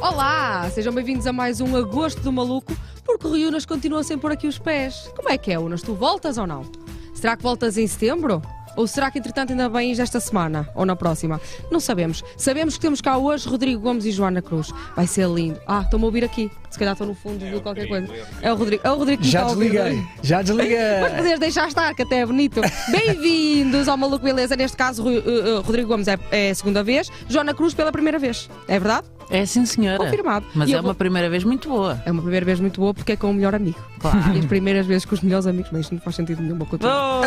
Olá, sejam bem-vindos a mais um Agosto do Maluco, porque o Rio Unas continua sem pôr aqui os pés. Como é que é, Unas? Tu voltas ou não? Será que voltas em setembro? Ou será que, entretanto, ainda vens esta semana? Ou na próxima? Não sabemos. Sabemos que temos cá hoje Rodrigo Gomes e Joana Cruz. Vai ser lindo. Ah, estão-me a ouvir aqui. Se calhar estou no fundo de qualquer coisa. É o Rodrigo. É o Rodrigo que me Já desliguei, já Mas desliguei. poderes deixar estar, que até é bonito. Bem-vindos ao Maluco Beleza. Neste caso, uh, uh, Rodrigo Gomes é, é a segunda vez, Joana Cruz pela primeira vez. É verdade? É sim, senhora. Confirmado. Mas E é vou- uma primeira vez muito boa. É uma primeira vez muito boa porque é com o melhor amigo. Claro. E as primeiras vezes com os melhores amigos, mas isto não faz sentido nenhum. Oh,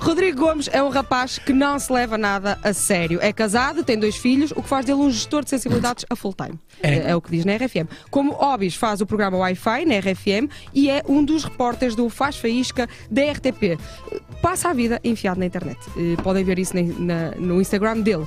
Rodrigo Gomes é um rapaz que não se leva nada a sério. É casado, tem dois filhos, o que faz dele um gestor de sensibilidades a full time. É, é o que diz na RFM. Como hobbies, faz o programa Wi-Fi na RFM e é um dos repórteres do Faz Faísca da RTP. Passa a vida enfiado na internet. Eh, Podem ver isso na- na- no Instagram dele.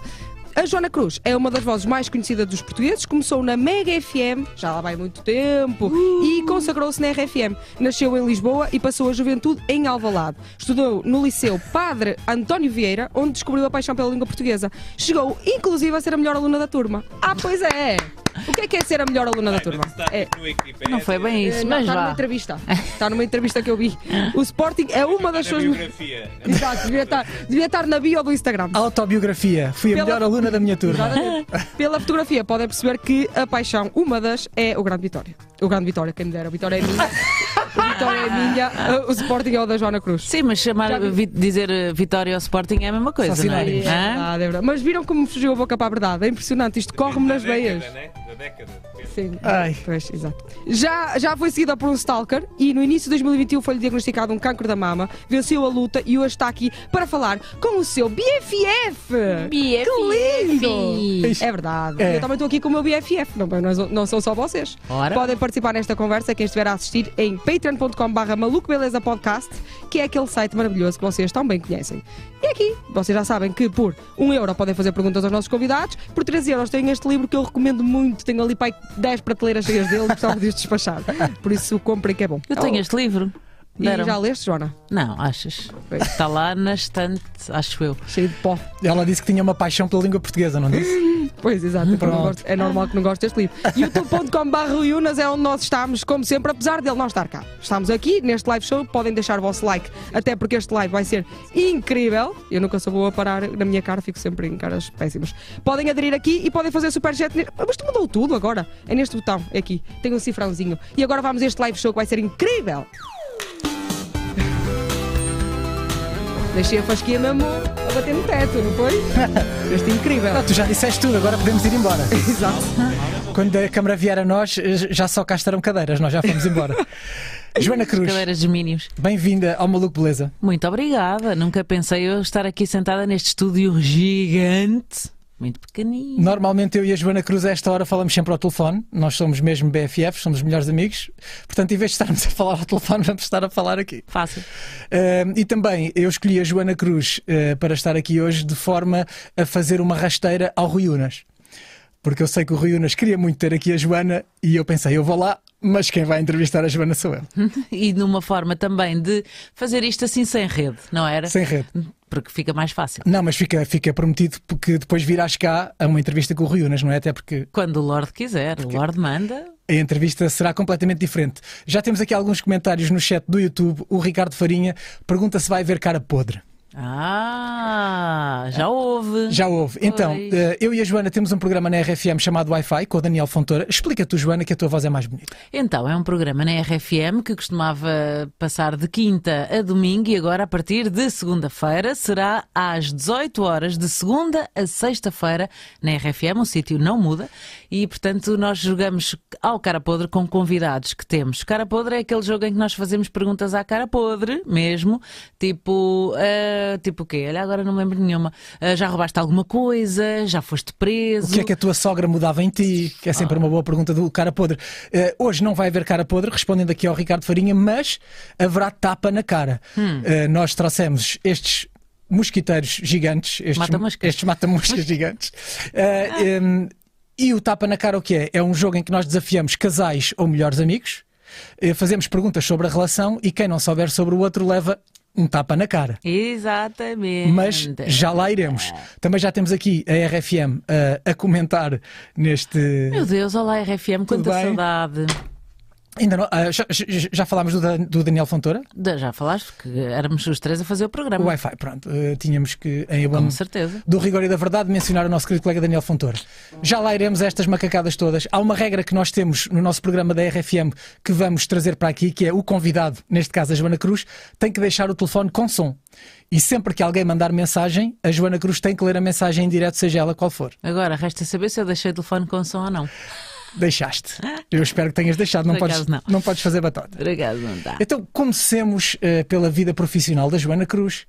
A Joana Cruz é uma das vozes mais conhecidas dos portugueses, começou na Mega FM, já lá vai muito tempo, e consagrou-se na RFM. Nasceu em Lisboa e passou a juventude em Alvalade. Estudou no Liceu Padre António Vieira, onde descobriu a paixão pela língua portuguesa. Chegou, inclusive, a ser a melhor aluna da turma. Ah, pois é! O que é que é ser a melhor aluna da turma? É, não foi bem isso, não, mas está numa vá. entrevista. Está numa entrevista que eu vi. O Sporting é uma das suas. biografia. Exato, devia estar, devia estar na bio do Instagram. Autobiografia. Fui a Pela- melhor aluna da minha turma. Exatamente. Pela fotografia podem perceber que a paixão, uma das, é o Grande Vitória. O Grande Vitória, quem me dera, a Vitória é minha. A Vitória é minha, o Sporting é o da Joana Cruz. Sim, mas chamar, vi. dizer eh, vitória ao Sporting é a mesma coisa, São não é? sinónimos. É Hã? verdade, é verdade. Mas viram como me fugiu a boca para a verdade? É impressionante, isto corre-me nas veias. Da década. Sim. Ai. Pois, exato. Já, já foi seguida por um stalker e no início de 2021 foi-lhe diagnosticado um cancro da mama, venceu a luta e hoje está aqui para falar com o seu BFF! BFF. Que lindo! Isso. É verdade. É. Eu também estou aqui com o meu BFF, não, não, não são só vocês. Ora. Podem participar nesta conversa quem estiver a assistir em patreon.com.br malucobeleza podcast, que é aquele site maravilhoso que vocês tão bem conhecem. E aqui, vocês já sabem que por 1 euro podem fazer perguntas aos nossos convidados, por 3 euros têm este livro que eu recomendo muito, tenho ali para 10 prateleiras cheias dele, gostava de os despachar. Por isso comprem que é bom. Eu tenho Oh, este livro. E Deram. já leste, Joana? Não, achas? Pois. Está lá na estante, acho eu. Cheio de pó. Ela disse que tinha uma paixão pela língua portuguesa, não disse? Pois, exato. gosto- é normal que não goste deste livro. youtube.com.br Unas é onde nós estamos, como sempre, apesar dele não estar cá. Estamos aqui neste live show, podem deixar o vosso like, até porque este live vai ser incrível. Eu nunca sou boa a parar na minha cara, fico sempre em caras péssimas. Podem aderir aqui e podem fazer superchat. ne- Mas tu mudou tudo agora. É neste botão, é aqui. Tem um cifrãozinho. E agora vamos a este live show que vai ser incrível. Deixei a fasquia mesmo a bater no teto, não foi? Este é incrível. Ah, tu já disseste tudo, agora podemos ir embora. Exato. Quando a câmara vier a nós, já só cá estarão cadeiras, nós já fomos embora. Joana Cruz, Cadeiras dos Minions. bem-vinda ao Maluco Beleza. Muito obrigada. Nunca pensei eu estar aqui sentada neste estúdio gigante. Muito pequenino. Normalmente eu e a Joana Cruz a esta hora falamos sempre ao telefone, nós somos mesmo BFFs, somos melhores amigos, portanto, em vez de estarmos a falar ao telefone, vamos estar a falar aqui. Fácil. Uh, e também eu escolhi a Joana Cruz uh, para estar aqui hoje de forma a fazer uma rasteira ao Rui Unas. Porque eu sei que o Rui Unas queria muito ter aqui a Joana e eu pensei, eu vou lá, mas quem vai entrevistar a Joana sou eu. E numa forma também de fazer isto assim sem rede, não era? Sem rede. Porque fica mais fácil. Não, mas fica, fica prometido porque depois virás cá a uma entrevista com o Rui Unas, não é? Até porque Quando o Lorde quiser, o Lorde manda. a entrevista será completamente diferente. Já temos aqui alguns comentários no chat do YouTube. O Ricardo Farinha pergunta se vai haver cara podre. Ah, já houve. Já houve. Então, Pois. eh, eu e a Joana temos um programa na RFM chamado Wi-Fi com o Daniel Fontoura. Explica tu, Joana, que a tua voz é mais bonita. Então, é um programa na RFM que costumava passar de quinta a domingo e agora, a partir de segunda-feira, será às 18 horas, de segunda a sexta-feira, na RFM. O sítio não muda e, portanto, nós jogamos ao Cara Podre com convidados que temos. Cara Podre é aquele jogo em que nós fazemos perguntas à Cara Podre, mesmo, tipo, ah, tipo o quê? Olha, agora não me lembro nenhuma. Ah, já roubaste alguma coisa? Já foste preso? O que é que a tua sogra mudava em ti? Que é sempre uma boa pergunta do cara podre. Eh, hoje não vai haver cara podre, respondendo aqui ao Ricardo Farinha, mas haverá tapa na cara. Eh, nós trouxemos estes mosquiteiros gigantes, estes Mata-moscas. estes mata-moscas gigantes. Eh, em, e o tapa na cara o que é? É um jogo em que nós desafiamos casais ou melhores amigos, eh, fazemos perguntas sobre a relação e quem não souber sobre o outro leva um tapa na cara. Exatamente. Mas já lá iremos. Também já temos aqui a RFM a, a comentar neste. Meu Deus, olá RFM, quanta bem? saudade. Ainda não, ah, já, já- falámos do, do Daniel Fontoura? Já falaste que éramos os três a fazer o O programa. Wi-Fi, pronto. ah, tínhamos que, em Com certeza. do rigor e da verdade, mencionar o nosso querido colega Daniel Fontoura. Já lá iremos estas macacadas todas. Há uma regra que nós temos no nosso programa da RFM que vamos trazer para aqui, que é o convidado, neste caso a Joana Cruz, tem que deixar o telefone com som. E sempre que alguém mandar mensagem, a Joana Cruz tem que ler a mensagem em direto, seja ela qual for. Agora, resta saber se eu deixei o telefone com som ou não. Deixaste. Eu espero que tenhas deixado, não podes, não. não podes fazer batota. Obrigado, não dá. Então, comecemos eh, pela vida profissional da Joana Cruz,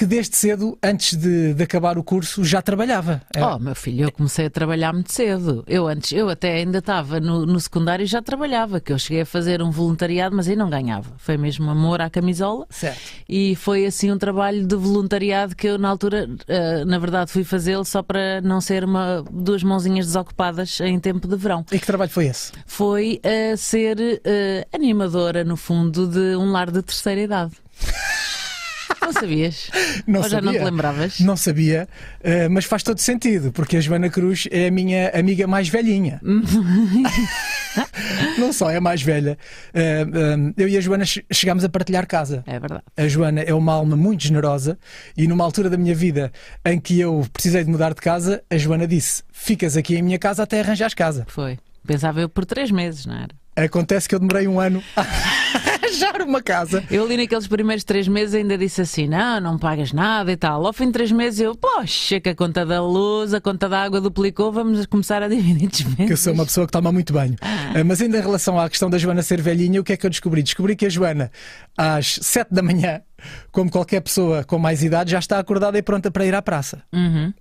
que desde cedo, antes de, de acabar o curso, já trabalhava. É, Oh, meu filho, eu comecei a trabalhar muito cedo. Eu antes, eu até ainda estava no, no secundário e já trabalhava, que eu cheguei a fazer um voluntariado, mas aí não ganhava. Foi mesmo amor à camisola. Certo. E foi assim um trabalho de voluntariado que eu, na altura, eh, na verdade, fui fazê-lo só para não ser uma, duas mãozinhas desocupadas em tempo de verão. E que trabalho foi esse? Foi a ser eh, animadora, no fundo, de um lar de terceira idade. Não sabias? Não Ou já não te sabia. lembravas? Não sabia, eh, mas faz todo sentido, porque a Joana Cruz é a minha amiga mais velhinha. não só é a mais velha. Eh, eh, eu e a Joana che- chegámos a partilhar casa. É verdade. A Joana é uma alma muito generosa e numa altura da minha vida em que eu precisei de mudar de casa, a Joana disse: Ficas aqui em minha casa até arranjares casa. Foi. Pensava eu por três meses, não era? Acontece que eu demorei um ano arranjar uma casa. Eu ali naqueles primeiros três meses ainda disse assim: não, não pagas nada e tal. Ao fim de três meses eu, poxa, que a conta da luz, a conta da água duplicou, vamos começar a dividir despesas. Que eu sou uma pessoa que toma muito banho. Eh, Mas ainda em relação à questão da Joana ser velhinha, o que é que eu descobri? Descobri que a Joana, às 7 da manhã, como qualquer pessoa com mais idade, já está acordada e pronta para ir à praça. Uhum.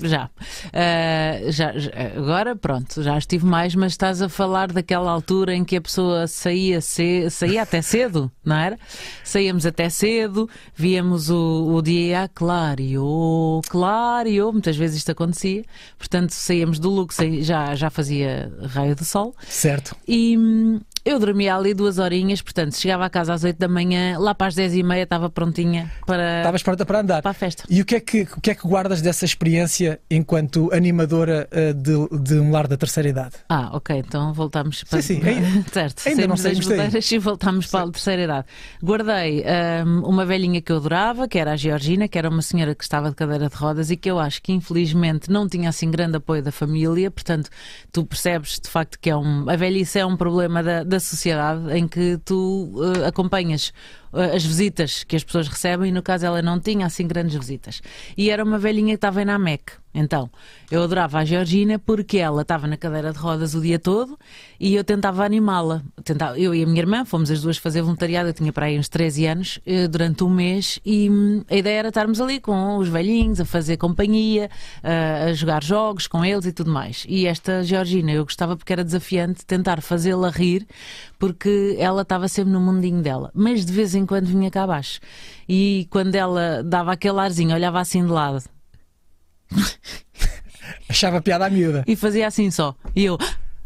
Já. Ah, já. Agora, pronto, já estive mais, mas estás a falar daquela altura em que a pessoa saía, ce- saía até cedo, não era? Saíamos até cedo, víamos o, o dia clareou, clareou, muitas vezes isto acontecia, portanto saíamos do look, saí- já, já fazia raio de sol. Certo? E hum, eu dormia ali duas horinhas, portanto, chegava a casa às 8 da manhã, lá para as 10 e meia estava prontinha para, Estavas pronta para andar. para a festa. E o que, é que, o que é que guardas dessa experiência enquanto animadora eh, de, de um lar da terceira idade? Ah, ok, então voltamos para. Sim, sim, ainda- certo, ainda não saímos das saímos e voltámos para a terceira idade. Guardei hum, uma velhinha que eu adorava, que era a Georgina, que era uma senhora que estava de cadeira de rodas e que eu acho que infelizmente não tinha assim grande apoio da família, portanto, tu percebes de facto que é um. A velhice é um problema da, da sociedade em que tu eh, acompanhas eh, as visitas que as pessoas recebem e no caso ela não tinha assim grandes visitas. E era uma velhinha que estava na MEC. Então, eu adorava a Georgina porque ela estava na cadeira de rodas o dia todo e eu tentava animá-la. Eu e a minha irmã fomos as duas fazer voluntariado, eu tinha para aí uns 13 anos, eh, durante um mês, e hum, a ideia era estarmos ali com os velhinhos, a fazer companhia, a, a jogar jogos com eles e tudo mais. E esta Georgina, eu gostava porque era desafiante tentar fazê-la rir, porque ela estava sempre no mundinho dela, mas de vez em quando vinha cá abaixo. E quando ela dava aquele arzinho, olhava assim de lado Achava piada à miúda. e fazia assim só. E eu,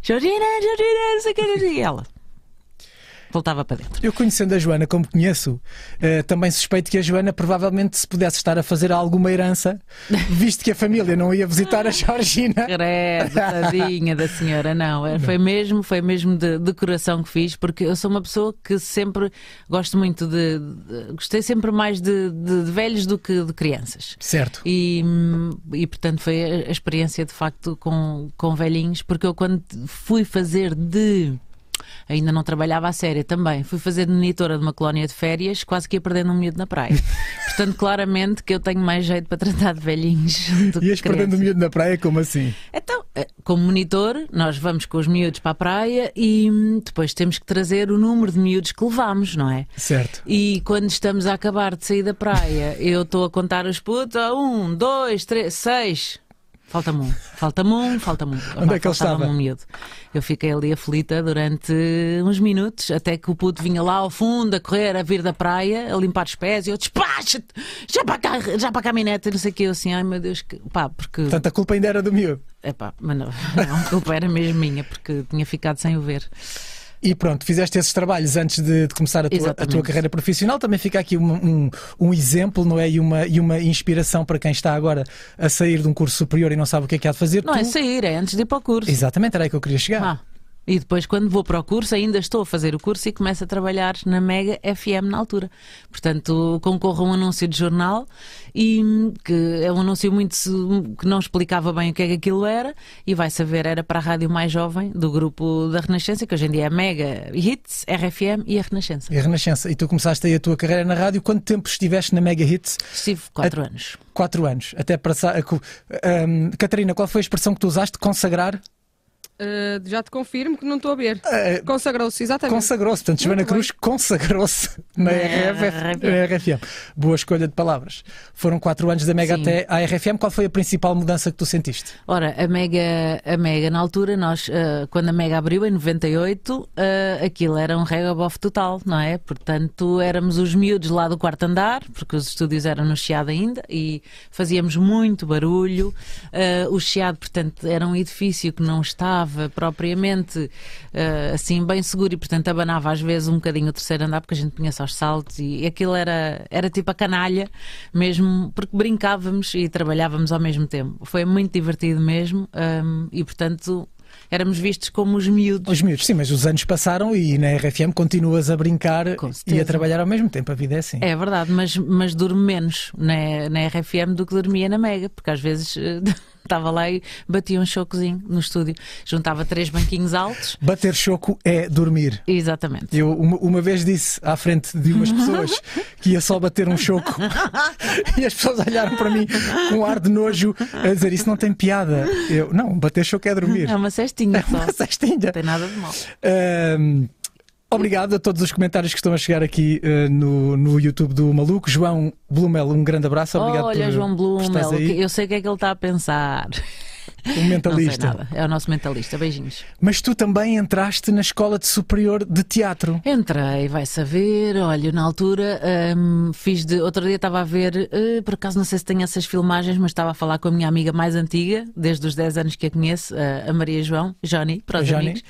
Georgina, Georgina, não sei o que. E ela voltava para dentro. Eu conhecendo a Joana como conheço, eh, também suspeito que a Joana provavelmente se pudesse estar a fazer alguma herança, visto que a família não ia visitar a Georgina. Credo, tadinha da senhora, não. é, Foi mesmo, foi mesmo de, de coração que fiz, porque eu sou uma pessoa que sempre gosto muito de. de- gostei sempre mais de, de- velhos do que de crianças. Certo. E, e portanto foi a a experiência de facto com, com velhinhos, porque eu quando fui fazer de. Ainda não trabalhava a sério também. Fui fazer de monitora de uma colónia de férias, quase que ia perdendo um miúdo na praia. Portanto, claramente que eu tenho mais jeito para tratar de velhinhos do que Ias perdendo o crianças. miúdo na praia, como assim? Então, eh, como monitor, nós vamos com os miúdos para a praia e hum, depois temos que trazer o número de miúdos que levamos, não é? Certo. E quando estamos a acabar de sair da praia, eu estou a contar os putos, ah, um, dois, três, seis. Falta-me um, falta-me um, falta-me um. Onde é que ele estava? Um miúdo. Eu fiquei ali aflita durante uns minutos, até que o puto vinha lá ao fundo, a correr, a vir da praia, a limpar os pés, e eu despacha-te, já para, cá, já para a caminhonete, não sei o que, eu assim, ai meu Deus, que... pá, porque. Portanto, a culpa ainda era do miúdo. Epá, mas não, não, a culpa era mesmo minha, porque tinha ficado sem o ver. E pronto, fizeste esses trabalhos antes de, de começar a tua, a tua carreira profissional. Também fica aqui um, um, um exemplo, não é? E uma, e uma inspiração para quem está agora a sair de um curso superior e não sabe o que é que há de fazer. Não Tu- é sair, é antes de ir para o curso. Exatamente, era aí que eu queria chegar. Ah, e depois, quando vou para o curso, ainda estou a fazer o curso e começo a trabalhar na Mega FM na altura. Portanto, concorro a um anúncio de jornal e hum, que é um anúncio muito que não explicava bem o que é que aquilo era e vai saber, era para a rádio mais jovem do grupo da Renascença, que hoje em dia é Mega Hits, RFM e a Renascença. E a Renascença. E tu começaste aí a tua carreira na rádio. Quanto tempo estiveste na Mega Hits? Estive quatro anos. Quatro anos. Até a co- Ahm, Catarina, qual foi a expressão que tu usaste? Consagrar? Uh, já te confirmo que não estou a ver. Ah, Consagrou-se, exatamente. Consagrou-se, portanto, Joana Cruz consagrou-se na na RFM. Boa escolha de palavras. Foram quatro anos da Mega Sim. até à RFM. Qual foi a principal mudança que tu sentiste? Ora, a Mega, a Mega na altura, nós, ah, quando a Mega abriu em 98, ah, aquilo era um regabof total, não é? Portanto, éramos os miúdos lá do quarto andar, porque os estúdios eram no Chiado ainda, e fazíamos muito barulho. O Chiado, portanto, era um edifício que não estava propriamente ah, assim bem seguro e, portanto, abanava às vezes um bocadinho o terceiro andar, porque a gente punha só os saltos, e aquilo era, era tipo a canalha, mesmo porque brincávamos e trabalhávamos ao mesmo tempo. Foi muito divertido mesmo hum, e, portanto, éramos vistos como os miúdos. Os miúdos, sim, mas os anos passaram e na RFM continuas a brincar e a trabalhar ao mesmo tempo. A vida é assim. É verdade, mas, mas durmo menos na, na RFM do que dormia na Mega, porque às vezes eh, estava lá e batia um chocozinho no estúdio. Juntava três banquinhos altos. Bater choco é dormir. Exatamente. Eu uma, uma vez disse à frente de umas pessoas que ia só bater um choco e as pessoas olharam para mim com um ar de nojo a dizer isso não tem piada. Eu, não, bater choco é dormir. É uma cestinha só. Uma cestinha. Não tem nada de mal. Ahm, Obrigado a todos os comentários que estão a chegar aqui eh, no, no YouTube do Maluco. João Blumel, um grande abraço. Obrigado Olha, por, João Blumel, eu sei o que é que ele está a pensar. Um Não sei mentalista. nada. É o nosso mentalista. Beijinhos. Mas tu também entraste na Escola de Superior de Teatro. Entrei, vai saber. Olha, na altura hum, fiz de. Outro dia estava a ver, eh, por acaso não sei se tem essas filmagens, mas estava a falar com a minha amiga mais antiga, desde os 10 anos que a conheço, eh, a Maria João, Johnny, para os Johnny. amigos.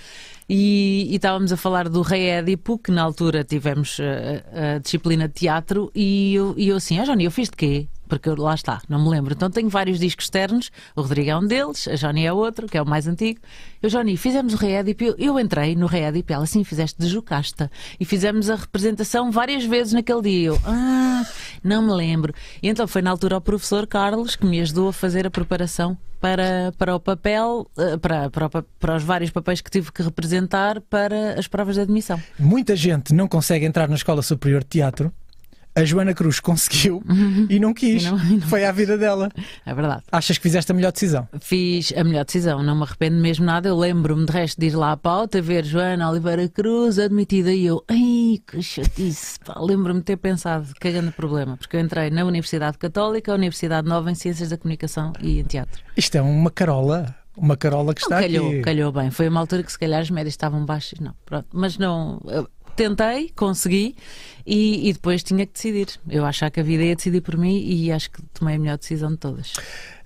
E, e estávamos a falar do Rei Édipo, que na altura tivemos eh, a, disciplina de teatro, e eu, e eu assim, ah Johnny, eu fiz de quê? Porque lá está, não me lembro. Então tenho vários discos externos, o Rodrigo é um deles, a Johnny é outro, que é o mais antigo. Eu, Johnny, fizemos o Rei eu, eu entrei no Rei Édipo, ela assim, fizeste de Jocasta. E fizemos a representação várias vezes naquele dia. Eu, ah, não me lembro. E então foi na altura o professor Carlos que me ajudou a fazer a preparação para, para o papel, eh, para, para, para os vários papéis que tive que representar para as provas de admissão. Muita gente não consegue entrar na Escola Superior de Teatro. A Joana Cruz conseguiu e não quis. E não- e não. Foi a vida dela. É verdade. Achas que fizeste a melhor decisão? Fiz a melhor decisão, não me arrependo mesmo nada. Eu lembro-me de resto de ir lá à pauta, ver Joana Oliveira Cruz admitida e eu, ai que chatice. Lembro-me de ter pensado, cagando problema, porque eu entrei na Universidade Católica, Universidade Nova em Ciências da Comunicação e em Teatro. Isto é uma carola. Uma carola que Não, está calhou, aqui. calhou bem. Foi uma altura que se calhar as médias estavam baixas, não, pronto. Mas não. Tentei, consegui e, e depois tinha que decidir. Eu achava que a vida ia decidir por mim e acho que tomei a melhor decisão de todas.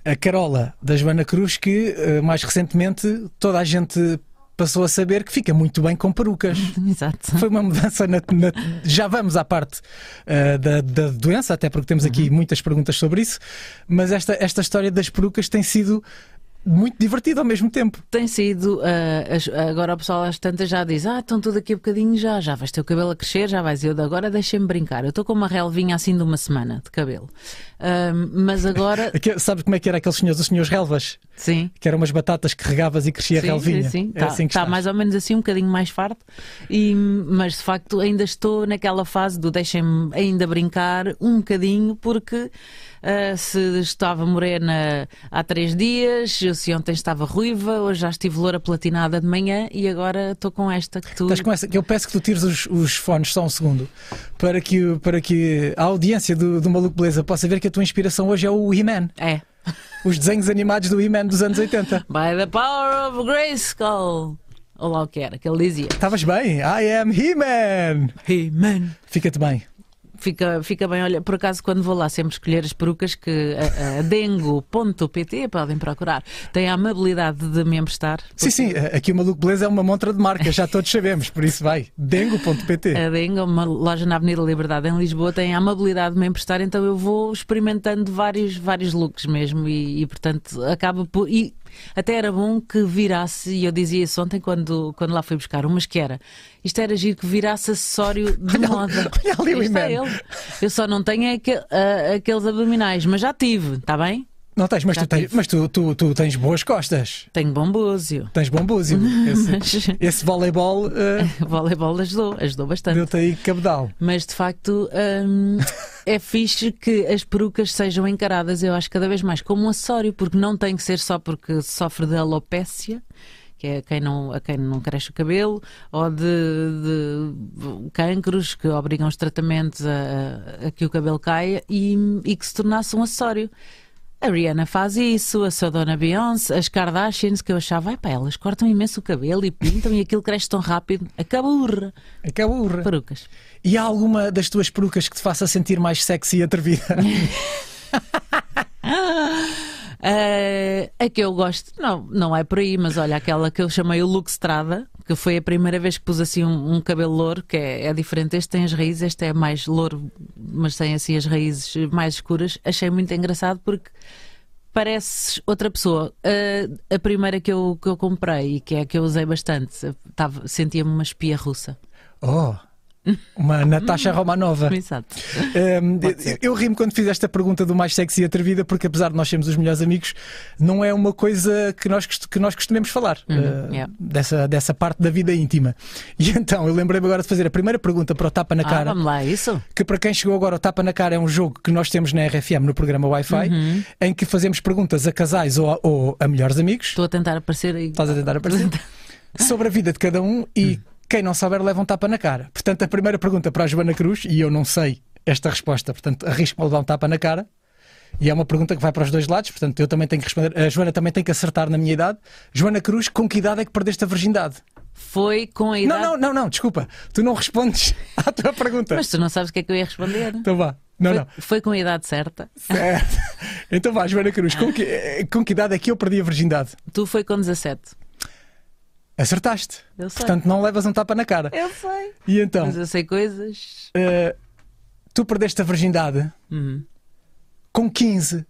A carola da Joana Cruz, que eh, mais recentemente toda a gente passou a saber que fica muito bem com perucas. Exato. Foi uma mudança na, na- já vamos à parte eh, da, da doença, até porque temos aqui muitas perguntas sobre isso, mas esta, esta história das perucas tem sido muito divertida ao mesmo tempo. Tem sido, as- agora o pessoal às tantas já diz: Ah, estão tudo aqui a bocadinho já, já vais ter o cabelo a crescer, já vais. Eu de agora deixem-me brincar. Eu estou com uma relvinha assim de uma semana de cabelo. Ah, mas agora, Aqui, sabes como é que era aqueles senhores, os senhores relvas? sim. Que eram umas batatas que regavas e crescia Sim, relvinha. sim, sim. É Está assim estás. mais ou menos assim, um bocadinho mais farto. E, mas de facto ainda estou naquela fase do deixem-me ainda brincar um bocadinho, porque ah, se estava morena há três dias, se ontem estava ruiva, hoje já estive loura platinada de manhã e agora estou com esta que tu. Estás com essa- que eu peço que tu tires os, os fones só um segundo para que, para que a audiência do, do Maluco Beleza possa ver que a tua inspiração hoje é o He-Man. É. Os desenhos animados do He-Man dos anos 80. By the power of Grayskull. Ou lá o que era, que ele dizia. Estavas bem? I am He-Man! He-Man. Fica-te bem. Fica, fica bem, olha, por acaso quando vou lá sempre escolher as perucas que a, a dengo.pt podem procurar, tem a amabilidade de me emprestar. Sim, sim, aqui o Maluco Beleza é uma montra de marca, já todos sabemos, por isso vai, dengo.pt. A Dengo, uma loja na Avenida Liberdade em Lisboa, tem a amabilidade de me emprestar, então eu vou experimentando vários, vários looks mesmo e, e portanto acaba por... E, até era bom que virasse, e eu dizia isso ontem quando, quando lá fui buscar umas que era. Isto era giro que virasse acessório de Olha- moda. olha ali o Iman. ele. Eu só não tenho aquele- a- aqueles abdominais, mas já tive, está bem? Não tens, mas, Já tu tens, tive. mas tu, tu, tu tens boas costas, Tenho bom búzio. tens bom búzio. Esse, esse voleibol eh, voleibol ajudou, ajudou bastante. deu-te aí cabedal. Mas de facto hum, é fixe que as perucas sejam encaradas, eu acho, cada vez mais como um acessório, porque não tem que ser só porque sofre de alopécia, que é quem não, a quem não cresce o cabelo, ou de, de cancros que obrigam os tratamentos a, a- a que o cabelo caia e, e que se tornasse um acessório. A Rihanna faz isso, a sua dona Beyoncé, as Kardashians, que eu achava, ai pá, elas cortam imenso o cabelo e pintam e aquilo cresce tão rápido. Acaba urra. Acaba urra. Perucas. E há alguma das tuas perucas que te faça sentir mais sexy e atrevida? Eh, a que eu gosto, não, não é por aí, mas olha, aquela que eu chamei o look Strada, que foi a primeira vez que pus assim um, um cabelo louro, que é, é diferente. Este tem as raízes, este é mais louro, mas tem assim as raízes mais escuras. Achei muito engraçado porque pareces outra pessoa. Eh, a primeira que eu, que eu comprei e que é a que eu usei bastante, sentia-me uma espia russa. Oh, uma Natasha Romanova. Exato. Um, eu rimo quando fiz esta pergunta do mais sexy e atrevida, porque apesar de nós sermos os melhores amigos, não é uma coisa que nós, que nós costumemos falar Uhum, uh, yeah. dessa, dessa parte da vida íntima. E então eu lembrei-me agora de fazer a primeira pergunta para o Tapa na Ah, Cara. vamos lá, isso? que para quem chegou agora, o Tapa na Cara é um jogo que nós temos na RFM no programa Wi-Fi, Uhum. em que fazemos perguntas a casais ou a, ou a melhores amigos. Estou a tentar aparecer aí. Estás a tentar aparecer? sobre a vida de cada um e quem não souber leva um tapa na cara. Portanto, a primeira pergunta para a Joana Cruz, e eu não sei esta resposta, portanto, arrisco-me a levar um tapa na cara. E é uma pergunta que vai para os dois lados, portanto, eu também tenho que responder. A Joana também tem que acertar na minha idade. Joana Cruz, com que idade é que perdeste a virgindade? Foi com a idade. Não, não, não, não, desculpa. Tu não respondes à tua pergunta. Mas tu não sabes o que é que eu ia responder. Então vá. Não, foi, não. foi com a idade certa. Certo. Então vá, Joana Cruz, com que, com que idade é que eu perdi a virgindade? Tu foi com 17. Acertaste. Eu sei. Portanto, não levas um tapa na cara. Eu sei. E então, Mas eu sei coisas. eh, tu perdeste a virgindade Uhum. com 15.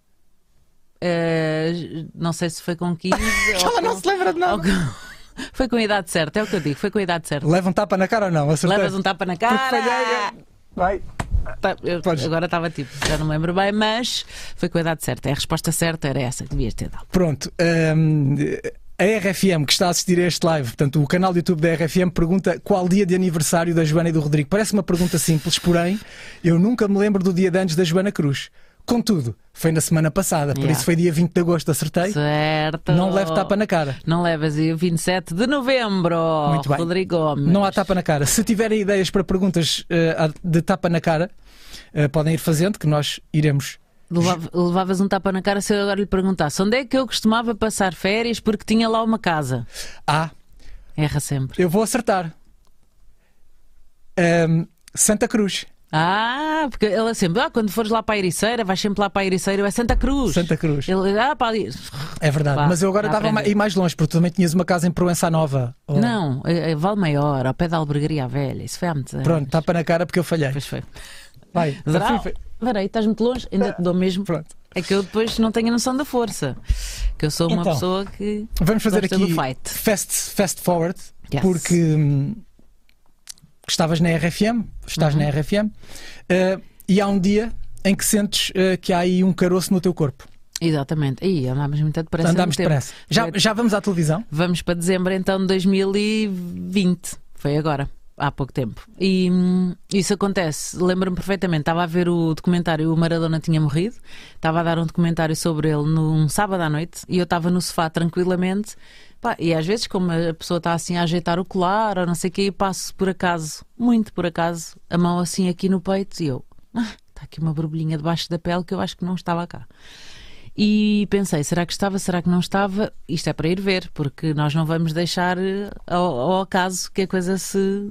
Eh, não sei se foi com 15. ou Ela não com- se lembra de nada. com- Foi com a idade certa, é o que eu digo. Foi com a idade certa. Leva um tapa na cara ou não? Acertei. Levas um tapa na Porque cara. Vai. Tá, eu- agora estava tipo, já não me lembro bem, mas foi com a idade certa. A resposta certa era essa que devias ter dado. Pronto. hum, a RFM que está a assistir a este live, portanto, o canal do YouTube da RFM pergunta qual dia de aniversário da Joana e do Rodrigo. Parece uma pergunta simples, porém, eu nunca me lembro do dia de antes da Joana Cruz. Contudo, foi na semana passada, por Yeah. isso foi dia 20 de agosto, acertei. Certo. Não leve tapa na cara. Não levas o 27 de novembro. Muito bem. Rodrigo Gomes. Não há tapa na cara. Se tiverem ideias para perguntas eh, de tapa na cara, eh, podem ir fazendo, que nós iremos. Levava- Levavas um tapa na cara se eu agora lhe perguntasse onde é que eu costumava passar férias porque tinha lá uma casa. Ah, Erra sempre. eu vou acertar. Hum, Santa Cruz. Ah, porque ela sempre, ah, quando fores lá para a Ericeira, vais sempre lá para a Ericeira, é Santa Cruz. Santa Cruz. Ele, ah, para ali. É verdade. Vá, Mas eu agora estava a ir mais longe, porque tu também tinhas uma casa em Proença Nova. Ou- Não, é, é Val Maior, ao pé da Albergaria Velha. Isso foi há muitos anos. Pronto, tapa na cara porque eu falhei. Pois foi. Vai. Aí, estás muito longe, ainda te dou mesmo. Pronto. É que eu depois não tenho a noção da força. Que eu sou uma Então, pessoa que. Vamos fazer aqui fast, fast forward, Yes. porque hum, estavas na RFM, estás Uhum. na RFM, eh, e há um dia em que sentes eh, que há aí um caroço no teu corpo. Exatamente. Aí andámos muito depressa. Andámos no tempo. depressa. Já, já vamos à televisão? Vamos para dezembro então de 2020. Foi agora, há pouco tempo. E hum, isso acontece. Lembro-me perfeitamente. Estava a ver o documentário O Maradona Tinha Morrido. Estava a dar um documentário sobre ele num sábado à noite. E eu estava no sofá tranquilamente. Pá, e às vezes, como a pessoa está assim a ajeitar o colar ou não sei o que, eu passo por acaso, muito por acaso, a mão assim aqui no peito e eu. "Ah, Está aqui uma borbulhinha debaixo da pele que eu acho que não estava cá. E pensei, será que estava, será que não estava? Isto é para ir ver, porque nós não vamos deixar eh, ao, ao acaso que a coisa se,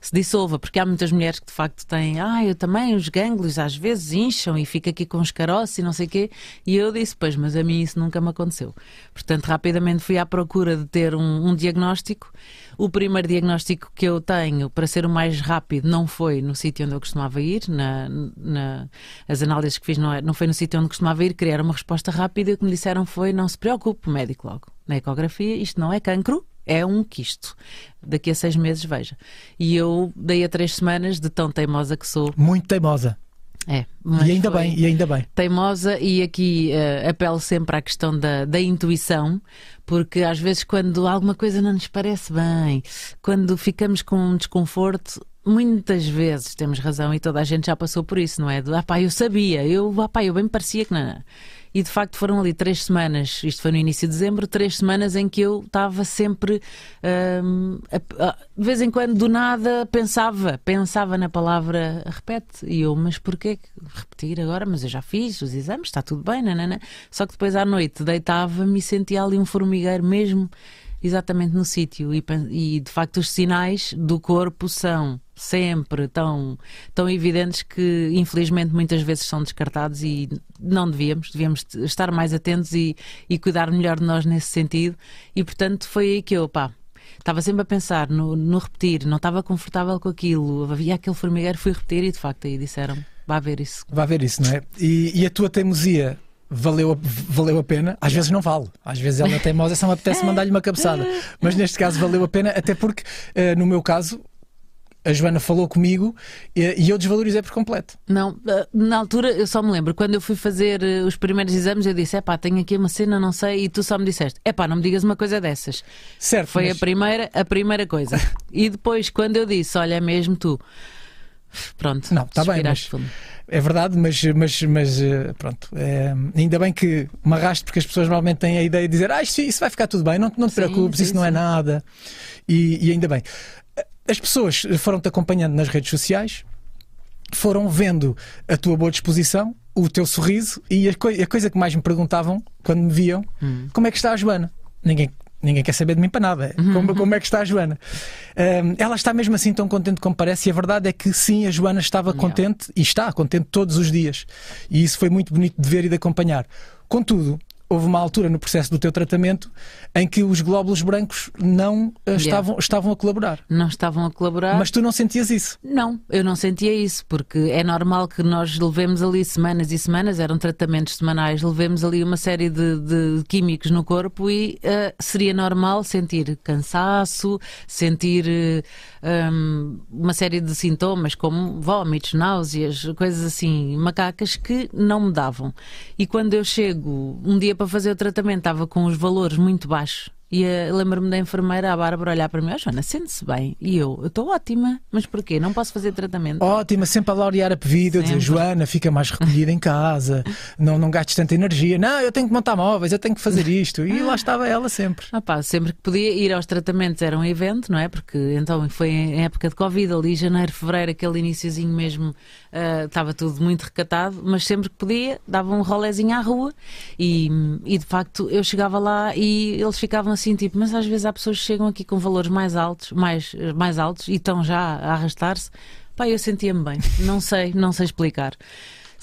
se dissolva, porque há muitas mulheres que de facto têm, ah, eu também, os gânglios às vezes incham e fica aqui com os caroços e não sei o quê. E eu disse, pois, mas a mim isso nunca me aconteceu. Portanto, rapidamente fui à procura de ter um, um diagnóstico. O primeiro diagnóstico que eu tenho, para ser o mais rápido, não foi no sítio onde eu costumava ir, na, na, as análises que fiz não, é, não foi no sítio onde costumava ir, queria uma resposta rápida e o que me disseram foi: não se preocupe, médico logo. Na ecografia, isto não é cancro, é um quisto. Daqui a seis meses, veja. E eu dei a três semanas de tão teimosa que sou. Muito teimosa. É, e ainda bem, e ainda bem. Teimosa e aqui uh, apelo sempre à questão da, da intuição, porque às vezes quando alguma coisa não nos parece bem, quando ficamos com um desconforto, muitas vezes temos razão e toda a gente já passou por isso, não é? Do, ah pá, eu sabia, eu, ah pá, eu bem parecia que não. E de facto foram ali três semanas, isto foi no início de dezembro, três semanas em que eu estava sempre, hum, a, a, de vez em quando, do nada, pensava, pensava na palavra repete. E eu, mas porquê repetir agora? Mas eu já fiz os exames, está tudo bem, nanana. Só que depois à noite deitava-me e sentia ali um formigueiro mesmo exatamente no sítio. E, e, de facto os sinais do corpo são sempre tão, tão evidentes que infelizmente muitas vezes são descartados e não devíamos, devíamos estar mais atentos e, e cuidar melhor de nós nesse sentido. E portanto foi aí que eu, pá, estava sempre a pensar no, no, repetir, não estava confortável com aquilo, havia aquele formigueiro, fui repetir e de facto aí disseram, vá ver isso. Vá ver isso, não é? E, e a tua teimosia valeu a, valeu a pena. Às vezes não vale. Às vezes ela é teimosa, só me apetece mandar-lhe uma cabeçada. Mas neste caso valeu a pena, até porque, uh, no meu caso, a Joana falou comigo e, e eu desvalorizei por completo. Não, eh, na altura eu só me lembro, quando eu fui fazer eh, os primeiros exames, eu disse: é pá, tenho aqui uma cena, não sei, e tu só me disseste: é pá, não me digas uma coisa dessas. Certo. Foi mas... a, primeira, a primeira coisa. e depois, quando eu disse: olha, é mesmo tu. Pronto, não, está bem, mas, é verdade, mas, mas, mas eh, pronto. É, ainda bem que me arrasto, porque as pessoas normalmente têm a ideia de dizer: ah, isso, isso vai ficar tudo bem, não, não te sim, preocupes, sim, isso sim. não é nada. E, e ainda bem. As pessoas foram-te acompanhando nas redes sociais, foram vendo a tua boa disposição, o teu sorriso e a, co a coisa que mais me perguntavam quando me viam: hum. como é que está a Joana? Ninguém ninguém quer saber de mim para nada. Uhum. Como, como é que está a Joana? Um, ela está mesmo assim tão contente como parece, e a verdade é que sim, a Joana estava contente e está contente todos os dias. E isso foi muito bonito de ver e de acompanhar. Contudo, houve uma altura no processo do teu tratamento em que os glóbulos brancos não uh, yeah. estavam, estavam a colaborar. Não estavam a colaborar. Mas tu não sentias isso? Não, eu não sentia isso, porque é normal que nós levemos ali semanas e semanas, eram tratamentos semanais, levemos ali uma série de, de químicos no corpo e uh, seria normal sentir cansaço, sentir uh, um, uma série de sintomas como vômitos, náuseas, coisas assim, macacas que não me davam. E quando eu chego um dia para fazer o tratamento estava com os valores muito baixos e uh, lembro-me da enfermeira, a Bárbara, olhar para mim: oh, Joana, sente-se bem. E eu: eu estou ótima, mas porquê? Não posso fazer tratamento? Ótima, sempre a laurear a pedido, a dizer: Joana, fica mais recolhida em casa, não, não gastes tanta energia. Não, eu tenho que montar móveis, eu tenho que fazer isto. E lá estava ela sempre. Ah, pá, sempre que podia ir aos tratamentos era um evento, não é? Porque então foi em época de Covid, ali janeiro, fevereiro, aquele iníciozinho mesmo, uh, estava tudo muito recatado, mas sempre que podia, dava um rolezinho à rua e, e de facto eu chegava lá e eles ficavam assim assim, tipo, mas às vezes há pessoas que chegam aqui com valores mais altos, mais, mais altos e estão já a arrastar-se. Pá, eu sentia-me bem. Não sei, não sei explicar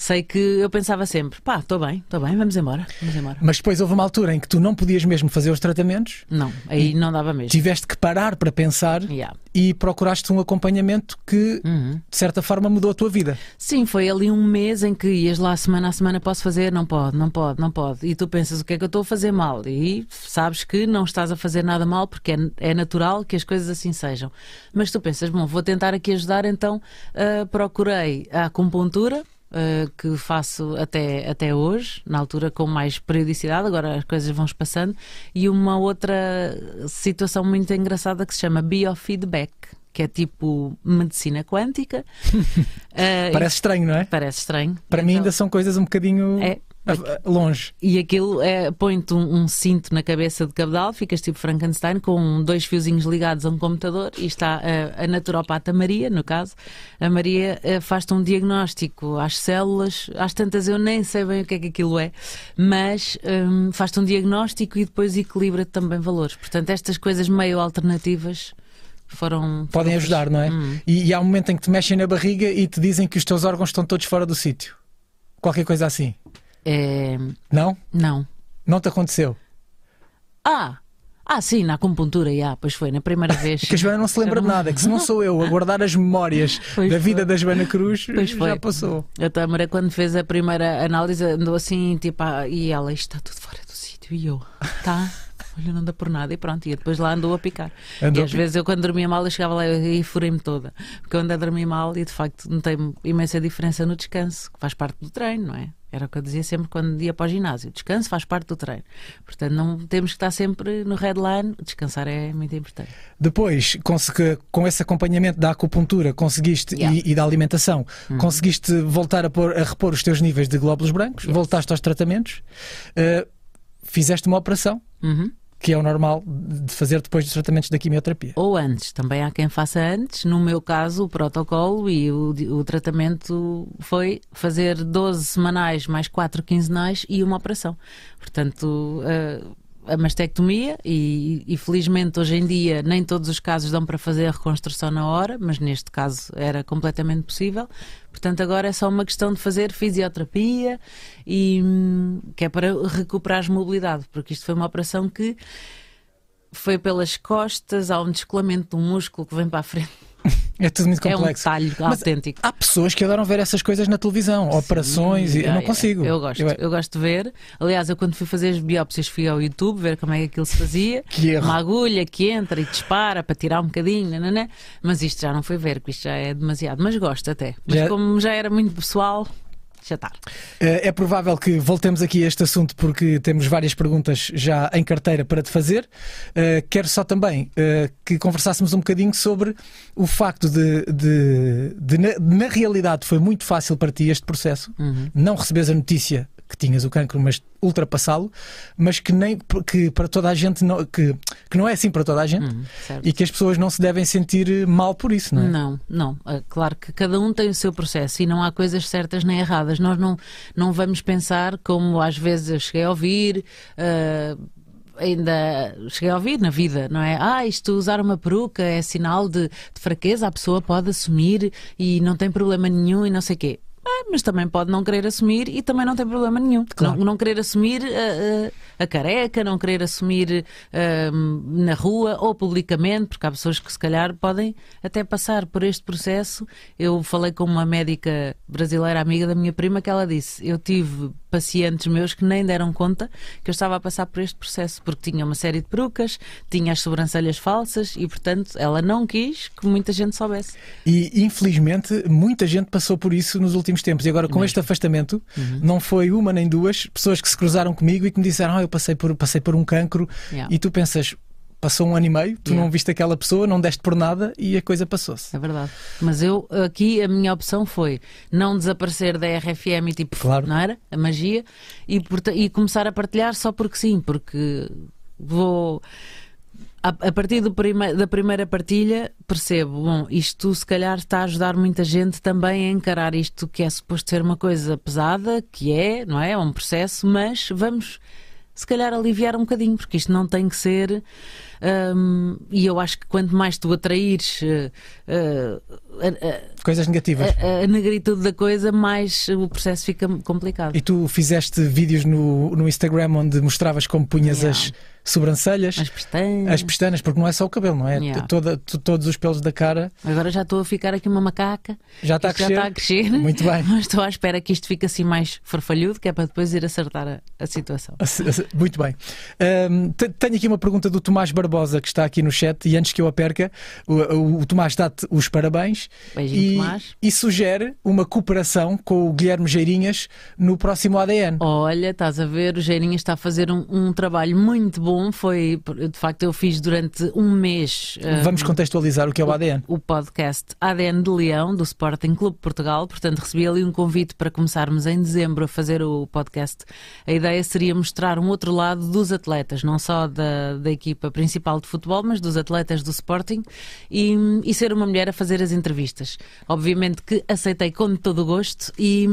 sei que eu pensava sempre, pá, estou bem, estou bem, vamos embora, vamos embora. Mas depois houve uma altura em que tu não podias mesmo fazer os tratamentos? Não, aí não dava mesmo. Tiveste que parar para pensar yeah. e procuraste um acompanhamento que, uhum. de certa forma, mudou a tua vida. Sim, foi ali um mês em que ias lá semana a semana, posso fazer? Não pode, não pode, não pode. E tu pensas, o que é que eu estou a fazer mal? E sabes que não estás a fazer nada mal porque é, é natural que as coisas assim sejam. Mas tu pensas, bom, vou tentar aqui ajudar, então uh, procurei a acupuntura uh, que faço até, até hoje, na altura com mais periodicidade, agora as coisas vão passando, e uma outra situação muito engraçada que se chama biofeedback que é tipo medicina quântica. uh, Parece estranho, não é? Parece estranho. Para então, mim ainda são coisas um bocadinho. É, longe. E aquilo é, põe-te um, um, cinto na cabeça de cabedal, ficas tipo Frankenstein, com dois fiozinhos ligados a um computador e está a, a naturopata Maria, no caso. A Maria eh, faz-te um diagnóstico às células, às tantas eu nem sei bem o que é que aquilo é, mas um, faz-te um diagnóstico e depois equilibra-te também valores. Portanto, estas coisas meio alternativas foram. Podem ajudar, não é? Hum. E, e há um momento em que te mexem na barriga e te dizem que os teus órgãos estão todos fora do sítio. Qualquer coisa assim. É... Não? Não. Não te aconteceu? Ah! Ah, sim, na acupuntura, já, pois foi, na primeira vez. que a Joana não se lembra de nada, que se não sou eu a guardar as memórias pois da vida da Joana Cruz, pois já passou. A Tâmara, quando fez a primeira análise, andou assim, tipo, ah, e ela, isto está tudo fora do sítio, e eu, tá? olha, não dá por nada, e pronto, e depois lá andou a picar. Andou e às vezes eu, quando dormia mal, eu chegava lá e furei-me toda, porque eu ando a dormir mal e de facto não tem imensa diferença no descanso, que faz parte do treino, não é? Era o que eu dizia sempre quando ia para o ginásio. Descanso faz parte do treino. Portanto, não temos que estar sempre no headline. Descansar é muito importante. Depois, com esse acompanhamento da acupuntura conseguiste yeah. e, e, da alimentação, uhum. conseguiste voltar a, pôr, a, repor os teus níveis de glóbulos brancos, yes. voltaste aos tratamentos, uh, fizeste uma operação. Uhum que é o normal de fazer depois dos tratamentos da quimioterapia. Ou antes, também há quem faça antes. No meu caso, o protocolo e o, o tratamento foi fazer 12 semanais mais 4 quinzenais e uma operação. Portanto, uh, a mastectomia e, e, felizmente hoje em dia nem todos os casos dão para fazer a reconstrução na hora, mas neste caso era completamente possível. Portanto, agora é só uma questão de fazer fisioterapia e hum, que é para recuperar mobilidade, porque isto foi uma operação que foi pelas costas, há um descolamento do músculo que vem para a frente é tudo muito complexo. É um detalhe Mas autêntico. Há pessoas que adoram ver essas coisas na televisão, Sim, operações, é, eu não consigo. Eu gosto, eu... eu... gosto de ver. Aliás, eu quando fui fazer as biópsias fui ao YouTube ver como é que aquilo se fazia. que erro. Uma agulha que entra e dispara para tirar um bocadinho, não, mas isto já não foi ver, porque isto já é demasiado. Mas gosto até. Mas já... como já era muito pessoal, já está. Eh, é provável que voltemos aqui a este assunto porque temos várias perguntas já em carteira para te fazer. Eh, quero só também eh, que conversássemos um bocadinho sobre o facto de, de, de na, na, realidade, foi muito fácil para ti este processo, uhum. não recebes a notícia que tinhas o cancro, mas ultrapassá-lo, mas que nem que para toda a gente não, que, que não é assim para toda a gente uhum, e que as pessoas não se devem sentir mal por isso, não é? Não, não. É claro que cada um tem o seu processo e não há coisas certas nem erradas. Nós não, não vamos pensar como às vezes eu cheguei a ouvir. Uh, ainda cheguei a ouvir na vida, não é? Ah, isto usar uma peruca é sinal de, de fraqueza, a pessoa pode assumir e não tem problema nenhum e não sei o quê. É, mas também pode não querer assumir e também não tem problema nenhum. Claro. Não, não, querer assumir a, uh, a, uh, a, careca, não querer assumir na rua ou publicamente, porque há pessoas que se calhar podem até passar por este processo. Eu falei com uma médica brasileira amiga da minha prima que ela disse: Eu tive pacientes meus que nem deram conta que eu estava a passar por este processo, porque tinha uma série de perucas, tinha as sobrancelhas falsas e, portanto, ela não quis que muita gente soubesse. E, infelizmente, muita gente passou por isso nos últimos tempos. E agora, com Mesmo. este afastamento, uhum. não foi uma nem duas pessoas que se cruzaram comigo e que me disseram: Ah, eu passei por, passei por um cancro. Yeah. E tu pensas, passou um ano e meio, tu yeah. não viste aquela pessoa, não deste por nada e a coisa passou-se. É verdade. Mas eu, aqui, a minha opção foi não desaparecer da RFM e tipo, claro. não era? A magia, e, e começar a partilhar só porque sim, porque vou. A, partir prime, da primeira partilha, percebo, bom, isto se calhar está a ajudar muita gente também a encarar isto que é suposto ser uma coisa pesada, que é, não é? É um processo, mas vamos se calhar aliviar um bocadinho, porque isto não tem que ser. Um, e eu acho que quanto mais tu atraires uh, uh, coisas negativas, a, a, negritude da coisa, mais o processo fica complicado. E tu fizeste vídeos no, no Instagram onde mostravas como punhas yeah. as sobrancelhas, as pestanas. as pestanas, porque não é só o cabelo, não é? Yeah. Toda, todos os pelos da cara. Agora já estou a ficar aqui uma macaca. Já está, a crescer. já está a crescer. Muito bem. Mas estou à espera que isto fique assim mais farfalhudo, que é para depois ir acertar a, a situação. Muito bem. Um, tenho aqui uma pergunta do Tomás Barbosa, que está aqui no chat, e antes que eu a perca, o, o, o Tomás dá-te os parabéns Beijinho, e, Tomás. e sugere uma cooperação com o Guilherme Geirinhas no próximo ADN. Olha, estás a ver, o Geirinha está a fazer um, um trabalho muito bom. Foi, de facto, eu fiz durante um mês. ah, Vamos contextualizar o que é o ADN. o podcast ADN de Leão, do Sporting Clube Portugal. Portanto, recebi ali um convite para começarmos em dezembro a fazer o podcast. A ideia seria mostrar um outro lado dos atletas, não só da, da equipa principal de futebol, mas dos atletas do Sporting e, e ser uma mulher a fazer as entrevistas. Obviamente que aceitei com todo o gosto e,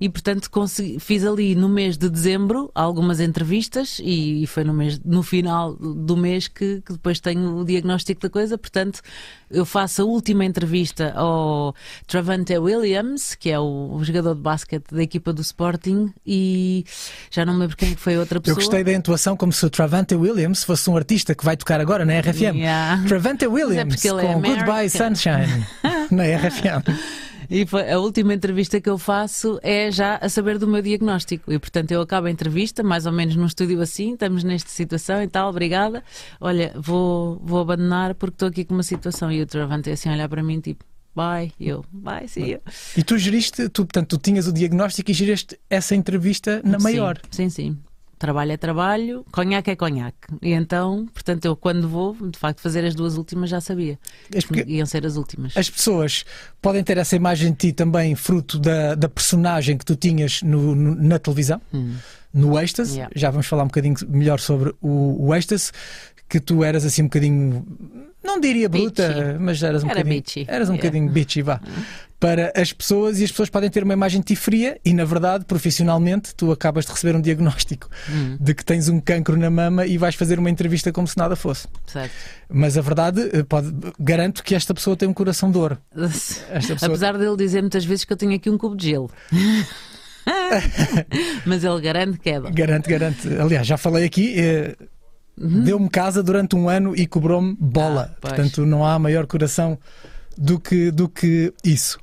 e portanto, consegui- fiz ali no mês de dezembro algumas entrevistas e, foi no, mês, no final do mês que, que depois tenho o diagnóstico da coisa. Portanto, eu faço a última entrevista ao Travante Williams, que é o, o jogador de basquete da equipa do Sporting, e já não me lembro quem é foi a outra Eu pessoa. gostei da intuação como se o Travante Williams fosse um artista que vai tocar agora na RFM. Yeah. Travante Williams porque ele é com Goodbye American. Sunshine na RFM. E foi- a última entrevista que eu faço é já a saber do meu diagnóstico. E portanto eu acabo a entrevista, mais ou menos num estúdio assim, estamos nesta situação e tal, obrigada. Olha, vou, vou abandonar porque estou aqui com uma situação. E o Travante assim a olhar para mim, tipo, bye. Eu, bye, see you. E tu geriste, tu, portanto, tu tinhas o diagnóstico e geriste essa entrevista na maior. Sim, sim. Trabalho é trabalho, conhaque é conhaque. E então, portanto, eu quando vou, de facto, fazer as duas últimas já sabia. As, porque Iam ser as últimas. as pessoas podem ter essa imagem de ti também fruto da, da personagem que tu tinhas no- no- na televisão, Hum. no êxtase. Yeah. Já vamos falar um bocadinho melhor sobre o, o êxtase, que tu eras assim um bocadinho, não diria bruta, Bitchy. mas eras um Era bocadinho. bitchy. Eras um Yeah. bocadinho bitchy, vá. Para as pessoas, e as pessoas podem ter uma imagem de ti fria, e na verdade, profissionalmente, tu acabas de receber um diagnóstico Hum, de que tens um cancro na mama e vais fazer uma entrevista como se nada fosse. certo. Mas a verdade, eh, pode, garanto que esta pessoa tem um coração de ouro. Pessoa Apesar dele dizer muitas vezes que eu tenho aqui um cubo de gelo. Mas ele garante que é bom. Garante, garante. Aliás, já falei aqui, eh, deu-me casa durante um ano e cobrou-me bola. Uhum. Ah. Portanto, não há maior coração do que, do que isso.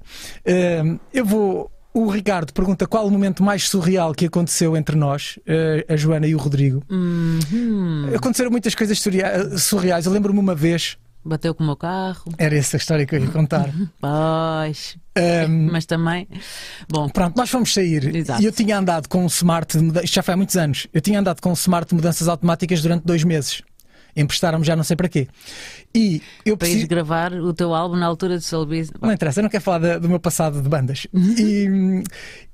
Eh, eu vou. O Ricardo pergunta qual o momento mais surreal que aconteceu entre nós, eh, a Joana e o Rodrigo. Uhum. Aconteceram muitas coisas surrea- surreais. Eu lembro-me uma vez, Bateu com o meu carro. era essa a história que eu ia contar. Pois. Ahm, Mas também. Bom, Pronto, nós fomos sair Exato. e eu tinha andado com um smart, isto já foi há muitos anos, eu tinha andado com um smart de mudanças automáticas durante dois meses. Emprestaram-me já não sei para quê. E eu para preciso. gravar o teu álbum na altura de Solbis. Não interessa, eu não quero falar da- do meu passado de bandas. E,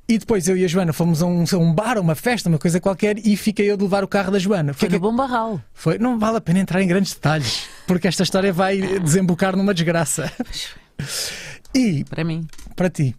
e depois eu e a Joana fomos a um, a um bar, a uma festa, uma coisa qualquer, e fiquei eu de levar o carro da Joana. Foi Fiquei- no Bom Barral. foi- não vale a pena entrar em grandes detalhes, porque esta história vai desembocar numa desgraça. E, Para mim. para ti,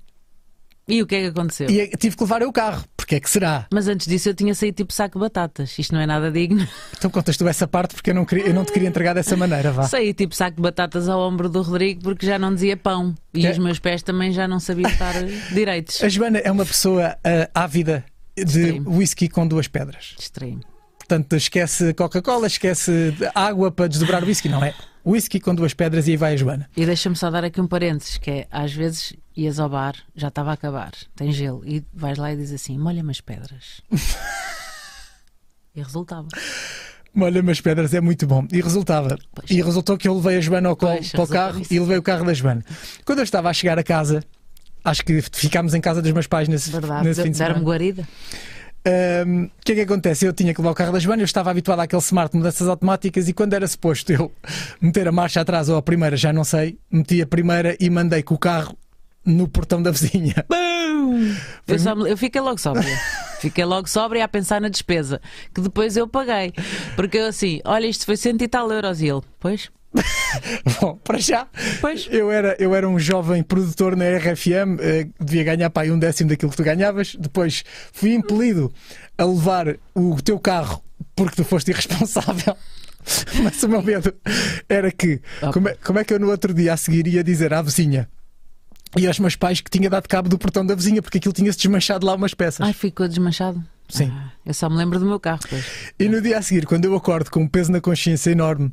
E o que é que aconteceu? e tive que levar eu o carro, porque é que será? Mas antes disso eu tinha saído tipo saco de batatas. Isto não é nada digno. Então contas tu essa parte porque eu não, queria, eu não te queria entregar dessa maneira, vá. Saí tipo saco de batatas ao ombro do Rodrigo porque já não dizia pão. E os meus pés também já não sabiam estar direitos. A Joana é uma pessoa ah, ávida de Extremo. whisky com duas pedras. Estranho. Portanto, esquece Coca-Cola, esquece água para desdobrar o whisky, não é? Whisky com duas pedras e aí vai a Joana. E deixa-me só dar aqui um parênteses, que é, às vezes ias ao bar, já estava a acabar, tem gelo, e vais lá e dizes assim, molha-me as pedras. e resultava. Molha as pedras é muito bom. E resultava. Pois. E resultou que eu levei a Joana ao colo Pois, para o carro isso. e levei o carro da Joana. Quando eu estava a chegar a casa, acho que ficámos em casa dos meus pais nesse, Verdade, nesse fim de deram-me semana. guarida. Ahm, O que é que acontece? Eu tinha que levar o carro da Joana, eu estava habituado àquele smart mudanças automáticas e quando era suposto eu meter a marcha atrás ou a primeira, já não sei, meti a primeira e mandei com o carro no portão da vizinha. Eu, só me- eu fiquei logo sóbria. Fiquei logo sóbria a pensar na despesa, que depois eu paguei. Porque eu assim, olha, isto foi cento e tal euros. E ele, pois, Bom, para já, pois. eu era, eu era um jovem produtor na RFM, eh, devia ganhar para aí um décimo daquilo que tu ganhavas. Depois fui impelido a levar o teu carro porque tu foste irresponsável. Mas o meu medo era que, Ok. como é, como é que eu no outro dia a seguir ia dizer à vizinha e aos meus pais que tinha dado cabo do portão da vizinha porque aquilo tinha-se desmanchado lá umas peças? Ai, ficou desmanchado. Sim. Ah, eu só me lembro do meu carro, pois. E no dia a seguir, quando eu acordo com um peso na consciência enorme,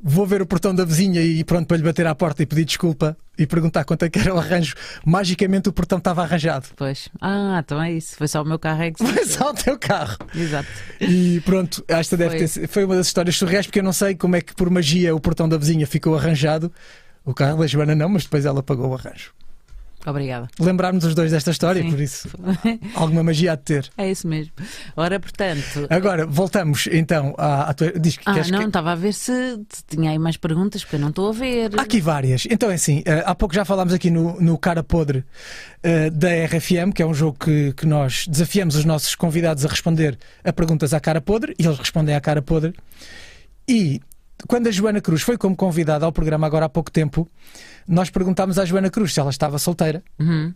vou ver o portão da vizinha e pronto para lhe bater à porta e pedir desculpa e perguntar quanto é que era o arranjo. Magicamente o portão estava arranjado. Pois. Ah, então é isso. Foi só o meu carro é que se Foi só o teu carro. Exato. E pronto, esta deve Foi. ter sido- foi uma das histórias surreais porque eu não sei como é que por magia o portão da vizinha ficou arranjado. O carro da Joana não, mas depois ela pagou o arranjo. Obrigada. Lembrámos os dois desta história, Sim. por isso alguma magia há de ter. É isso mesmo. Ora, portanto. Agora, voltamos então à, à tua. Diz que Ah, queres não, que- estava a ver se se tinha aí mais perguntas, porque eu não estou a ver. Há aqui várias. Então é assim, eh, há pouco já falámos aqui no, no Cara Podre eh, da RFM, que é um jogo que, que nós desafiamos os nossos convidados a responder a perguntas à cara podre e eles respondem à cara podre. E quando a Joana Cruz foi como convidada ao programa agora há pouco tempo, nós perguntámos à Joana Cruz se ela estava solteira. Uhum.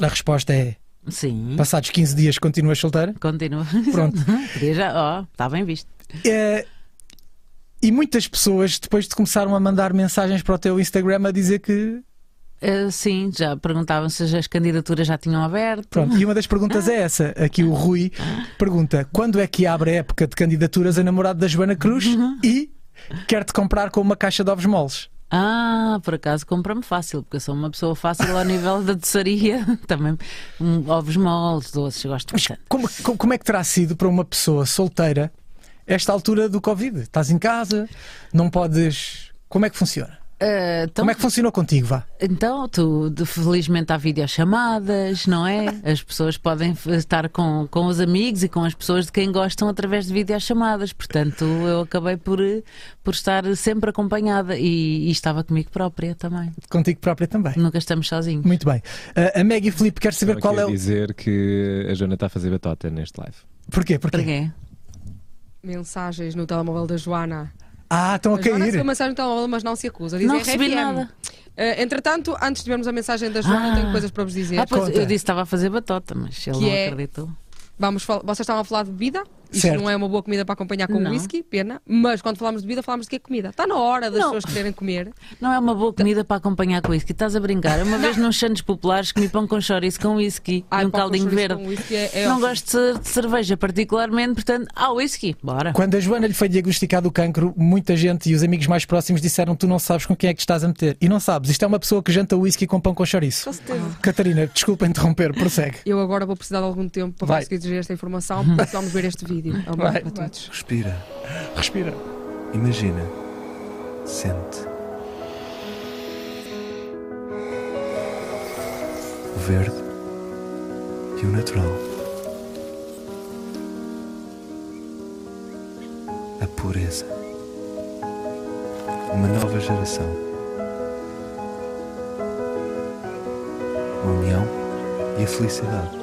A resposta é: Sim. passados 15 dias continuas solteira. Continua. Pronto. Já. Ó, está bem visto. Eh, e muitas pessoas depois te começaram a mandar mensagens para o teu Instagram a dizer que Uh, sim, já perguntavam se as candidaturas já tinham aberto. Pronto, e uma das perguntas é essa. Aqui o Rui pergunta: quando é que abre a época de candidaturas a namorado da Joana Cruz e quer-te comprar com uma caixa de ovos moles? Ah, por acaso compra-me fácil, porque eu sou uma pessoa fácil ao nível da doçaria. Também hum, ovos moles, doces, gosto Mas bastante. como- como é que terá sido para uma pessoa solteira esta altura do Covid? Estás em casa, não podes. Como é que funciona? Uh, então, Como é que funcionou contigo? Vá. então, tu, felizmente há videochamadas, não é? As pessoas podem estar com, com os amigos e com as pessoas de quem gostam através de videochamadas. Portanto, eu acabei por, por estar sempre acompanhada e, e estava comigo própria também. Contigo própria também. Nunca estamos sozinhos. Muito bem. Uh, a Maggie Felipe quer saber Estava qual é o. dizer que a Joana está a fazer batota neste live. Porquê? Porquê? Porquê? Mensagens no telemóvel da Joana. Ah, estão a A Joana cair. recebeu mensagem no telemóvel, mas não se acusa. Diz Não RFM. recebi nada. Eh, entretanto, antes de vermos a mensagem da Joana, Ah. tenho coisas para vos dizer. Ah, pois, Conta. eu disse que estava a fazer batota, mas ele Que não é- acreditou. Vamos fal- Vocês estavam a falar de bebida? Isto Certo. não é uma boa comida para acompanhar com Não. whisky, pena. Mas quando falamos de bebida, falamos de que é comida. Está na hora das Não. pessoas quererem comer. Não é uma boa comida para acompanhar com whisky. Estás a brincar. Uma vez nos Santos Populares comi pão com chouriço com whisky Ai, e um caldinho verde. é- é não ótimo. gosto de, ce- de cerveja particularmente, portanto, ah, whisky, bora. Quando a Joana lhe foi diagnosticado o cancro, muita gente e os amigos mais próximos disseram: Tu não sabes com quem é que te estás a meter. E não sabes, isto é uma pessoa que janta whisky com pão com chouriço. Com certeza. Catarina, desculpa interromper, prossegue. Eu agora vou precisar de algum tempo para Vai. conseguir dizer esta informação, portanto vamos ver este vídeo. Bom Vai, para todos. Respira, Respira. imagina, sente. O verde e o natural. A pureza. Uma nova geração. A união e a felicidade.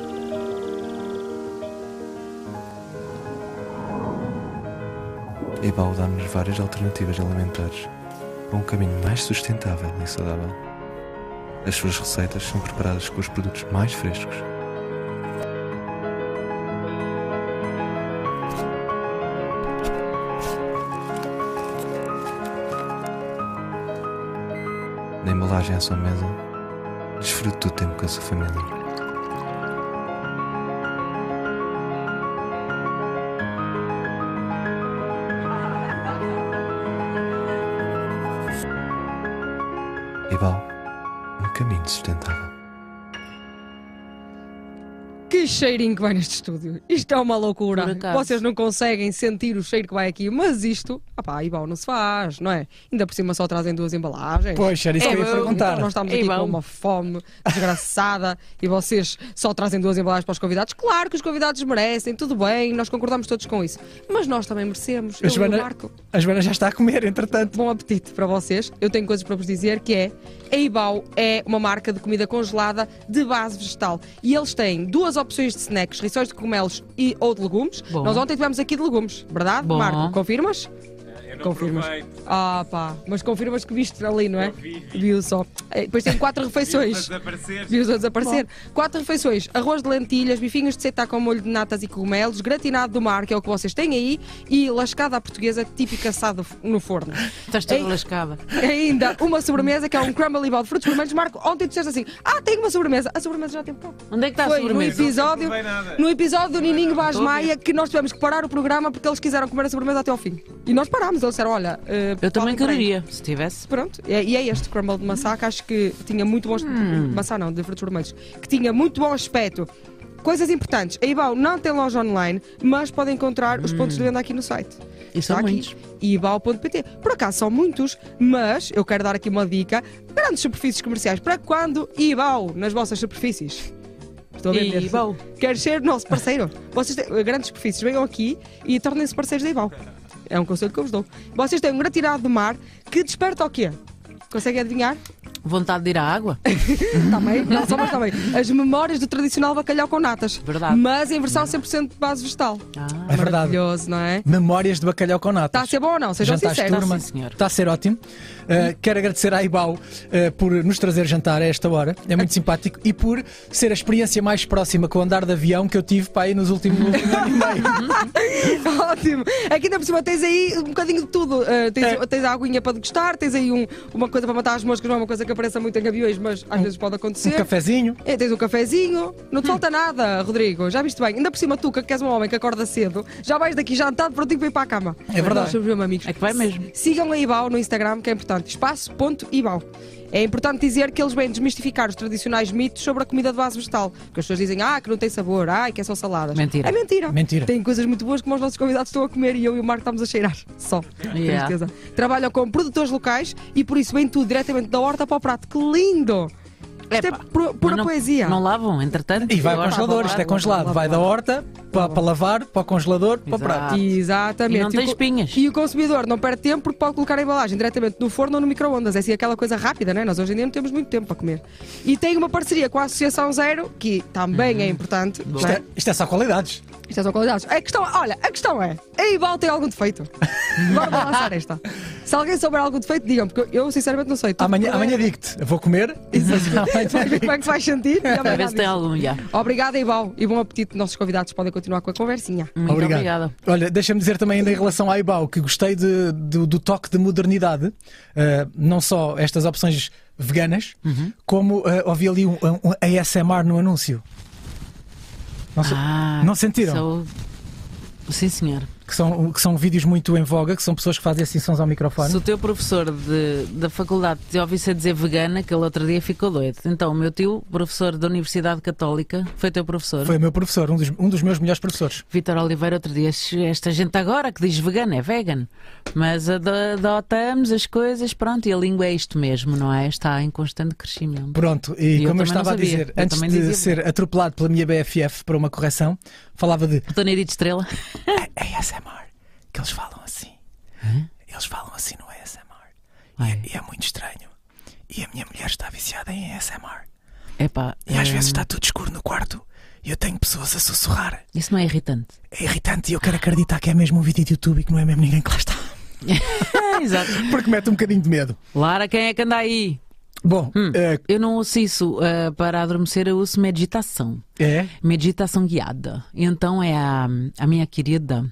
A Ebal dá-nos várias alternativas alimentares para um caminho mais sustentável e saudável. As suas receitas são preparadas com os produtos mais frescos. Na embalagem à sua mesa, desfrute do tempo com a sua família. Ebal, um caminho sustentável. Que cheirinho que vai neste estúdio. Isto é uma loucura. Vocês não conseguem sentir o cheiro que vai aqui, mas isto, opá, igual não se faz, não é? Ainda por cima só trazem duas embalagens. Pois, era isso É, que eu ia bom, perguntar. então nós estamos É aqui com uma fome desgraçada e vocês só trazem duas embalagens para os convidados. Claro que os convidados merecem, tudo bem, nós concordamos todos com isso. Mas nós também merecemos. A Joana, Marco. a Joana já está a comer, entretanto. Bom apetite para vocês. Eu tenho coisas para vos dizer que é a Ibau é uma marca de comida congelada de base vegetal e eles têm duas opções de snacks, rissóis de cogumelos e ou de legumes. Bom. Nós ontem tivemos aqui de legumes, verdade, Bom. Marco? Confirmas? Confirmas. Ah, pá, mas confirmas que viste ali, não é? Viu só. Eh, Depois tem quatro refeições. Viu-os a desaparecer. Quatro refeições: arroz de lentilhas, bifinhos de seitá com molho de natas e cogumelos, gratinado do mar, que é o que vocês têm aí, e lascada à portuguesa, típica assada no forno. Estás toda lascada. Ainda uma sobremesa que é um crumble ball de frutos vermelhos. Marco, ontem tu disseste assim: Ah, tem uma sobremesa. A sobremesa já teve cá. Onde é que está a Foi no sobremesa? episódio, no episódio do Nininho Vaz Estou a Maia que nós tivemos que parar o programa porque eles quiseram comer a sobremesa até ao fim. E nós parámos. Disseram: Olha, eh, Eu também queria, se tivesse. Pronto, e é, e é este crumble de maçã que acho que tinha muito bom Hum. maçã não, de frutos vermelhos, que tinha muito bom aspecto. coisas importantes. A Ibau não tem loja online, mas podem encontrar os pontos de venda aqui no site. E são aqui, muitos. ibau.pt. Por acaso são muitos, mas eu quero dar aqui uma dica. Grandes superfícies comerciais. Para quando Ibau nas vossas superfícies? Estou a vender. Queres ser nosso parceiro? Vocês têm grandes superfícies, venham aqui e tornem-se parceiros da Ibau. É um conselho que eu vos dou. Vocês têm um gratinado de mar que desperta o quê? Conseguem adivinhar? Vontade de ir à água? Também, não só mas também. As memórias do tradicional bacalhau com natas. Verdade. Mas em versão 100% de base vegetal. Ah, É verdade. Maravilhoso, não é? Memórias de bacalhau com natas. Está a ser bom ou não? Sejam Jantares sinceros. turma. sim, senhor. Está a ser ótimo. Uh, quero agradecer à Ibau uh, por nos trazer jantar a esta hora. É muito simpático. E por ser a experiência mais próxima com o andar de avião que eu tive para aí nos últimos ano e meio. Ótimo! Aqui ainda por cima tens aí um bocadinho de tudo. Uh, tens, É. tens a aguinha para degustar, tens aí um- uma coisa para matar as moscas, não é uma coisa que apareça muito em aviões, mas às vezes pode Um acontecer. cafezinho. É, tens um cafezinho, não te falta nada, Rodrigo. Já viste bem? Ainda por cima, tu, que és um homem que acorda cedo, já vais daqui jantado prontinho para ir para a cama. É verdade. Nós somos mesmo amigos. É que vai mesmo. Sigam a Ibau no Instagram, que é importante. Espaço.ibau. É importante dizer que eles vêm desmistificar os tradicionais mitos sobre a comida de base vegetal. Porque as pessoas dizem, ah, que não tem sabor, ah, que é só saladas. Mentira. É mentira. Mentira. Tem coisas muito boas como os nossos convidados estão a comer e eu e o Marco estamos a cheirar. Só. Yeah. certeza. Trabalham com produtores locais e por isso vem tudo diretamente da horta para o prato. Que lindo! Isto é Epá, pura, pura Mas não, poesia. Não lavam, entretanto. E vai ao congelador. Isto é congelado. Vai da horta para, para lavar, para o congelador, para o prato. Exatamente. E não o tem espinhas. E o consumidor não perde tempo porque pode colocar a embalagem diretamente no forno ou no micro-ondas. É assim aquela coisa rápida, não é? Nós hoje em dia não temos muito tempo para comer. E tem uma parceria com a Associação Zero, que também é importante. Isto é? é, isto é só qualidades. Isto é só qualidades. A questão, olha, a questão é: a Ibal tem algum defeito? Agora vou lançar esta. Se alguém souber algum defeito, digam, porque eu sinceramente não sei. Amanhã, amanhã digo-te. Vou comer. e amanhã Vais ver como é que se vai sentir? Para amanhã ver se tem algum já. Obrigada, Ibal, e bom apetite. Nossos convidados podem continuar com a conversinha. Muito Obrigado. obrigada. Olha, deixa-me dizer também ainda em relação à Ibau que gostei de- do, do toque de modernidade. Uh, não só estas opções veganas, Uhum. como uh, ouvi ali um, um ASMR no anúncio. Não, Ah, não sentiram? sou- Sim, senhor. Que, são, que são vídeos muito em voga, que são pessoas que fazem assim sons ao microfone. Se o teu professor de- da faculdade te ouvisse a dizer vegana, que ele outro dia ficou doido. Então, o meu tio, professor da Universidade Católica, foi teu professor. Foi o meu professor, um dos, um dos meus melhores professores. Vítor Oliveira, outro dia, esta gente agora que diz vegano é vegan, mas ado- adotamos as coisas, pronto, e a língua é isto mesmo, não é? Está em constante crescimento. Pronto, E e eu como eu não estava a dizer, Eu antes de ser atropelado pela minha BFF para uma correção, falava de Toneri de estrela. ASMR, que eles falam assim. Eles falam assim no ASMR. E é, e é muito estranho. E a minha mulher está viciada em ASMR. Epá, E às eh, vezes está tudo escuro no quarto e eu tenho pessoas a sussurrar. Isso não é irritante. É irritante e eu quero acreditar que é mesmo um vídeo de YouTube e que não é mesmo ninguém que lá está. Exato. Porque mete um bocadinho de medo. Lara, quem é que anda aí? Bom, Hum. eh, Eu não ouço isso eh, para adormecer, eu ouço meditação. é. Meditação guiada. Então é a, a minha querida.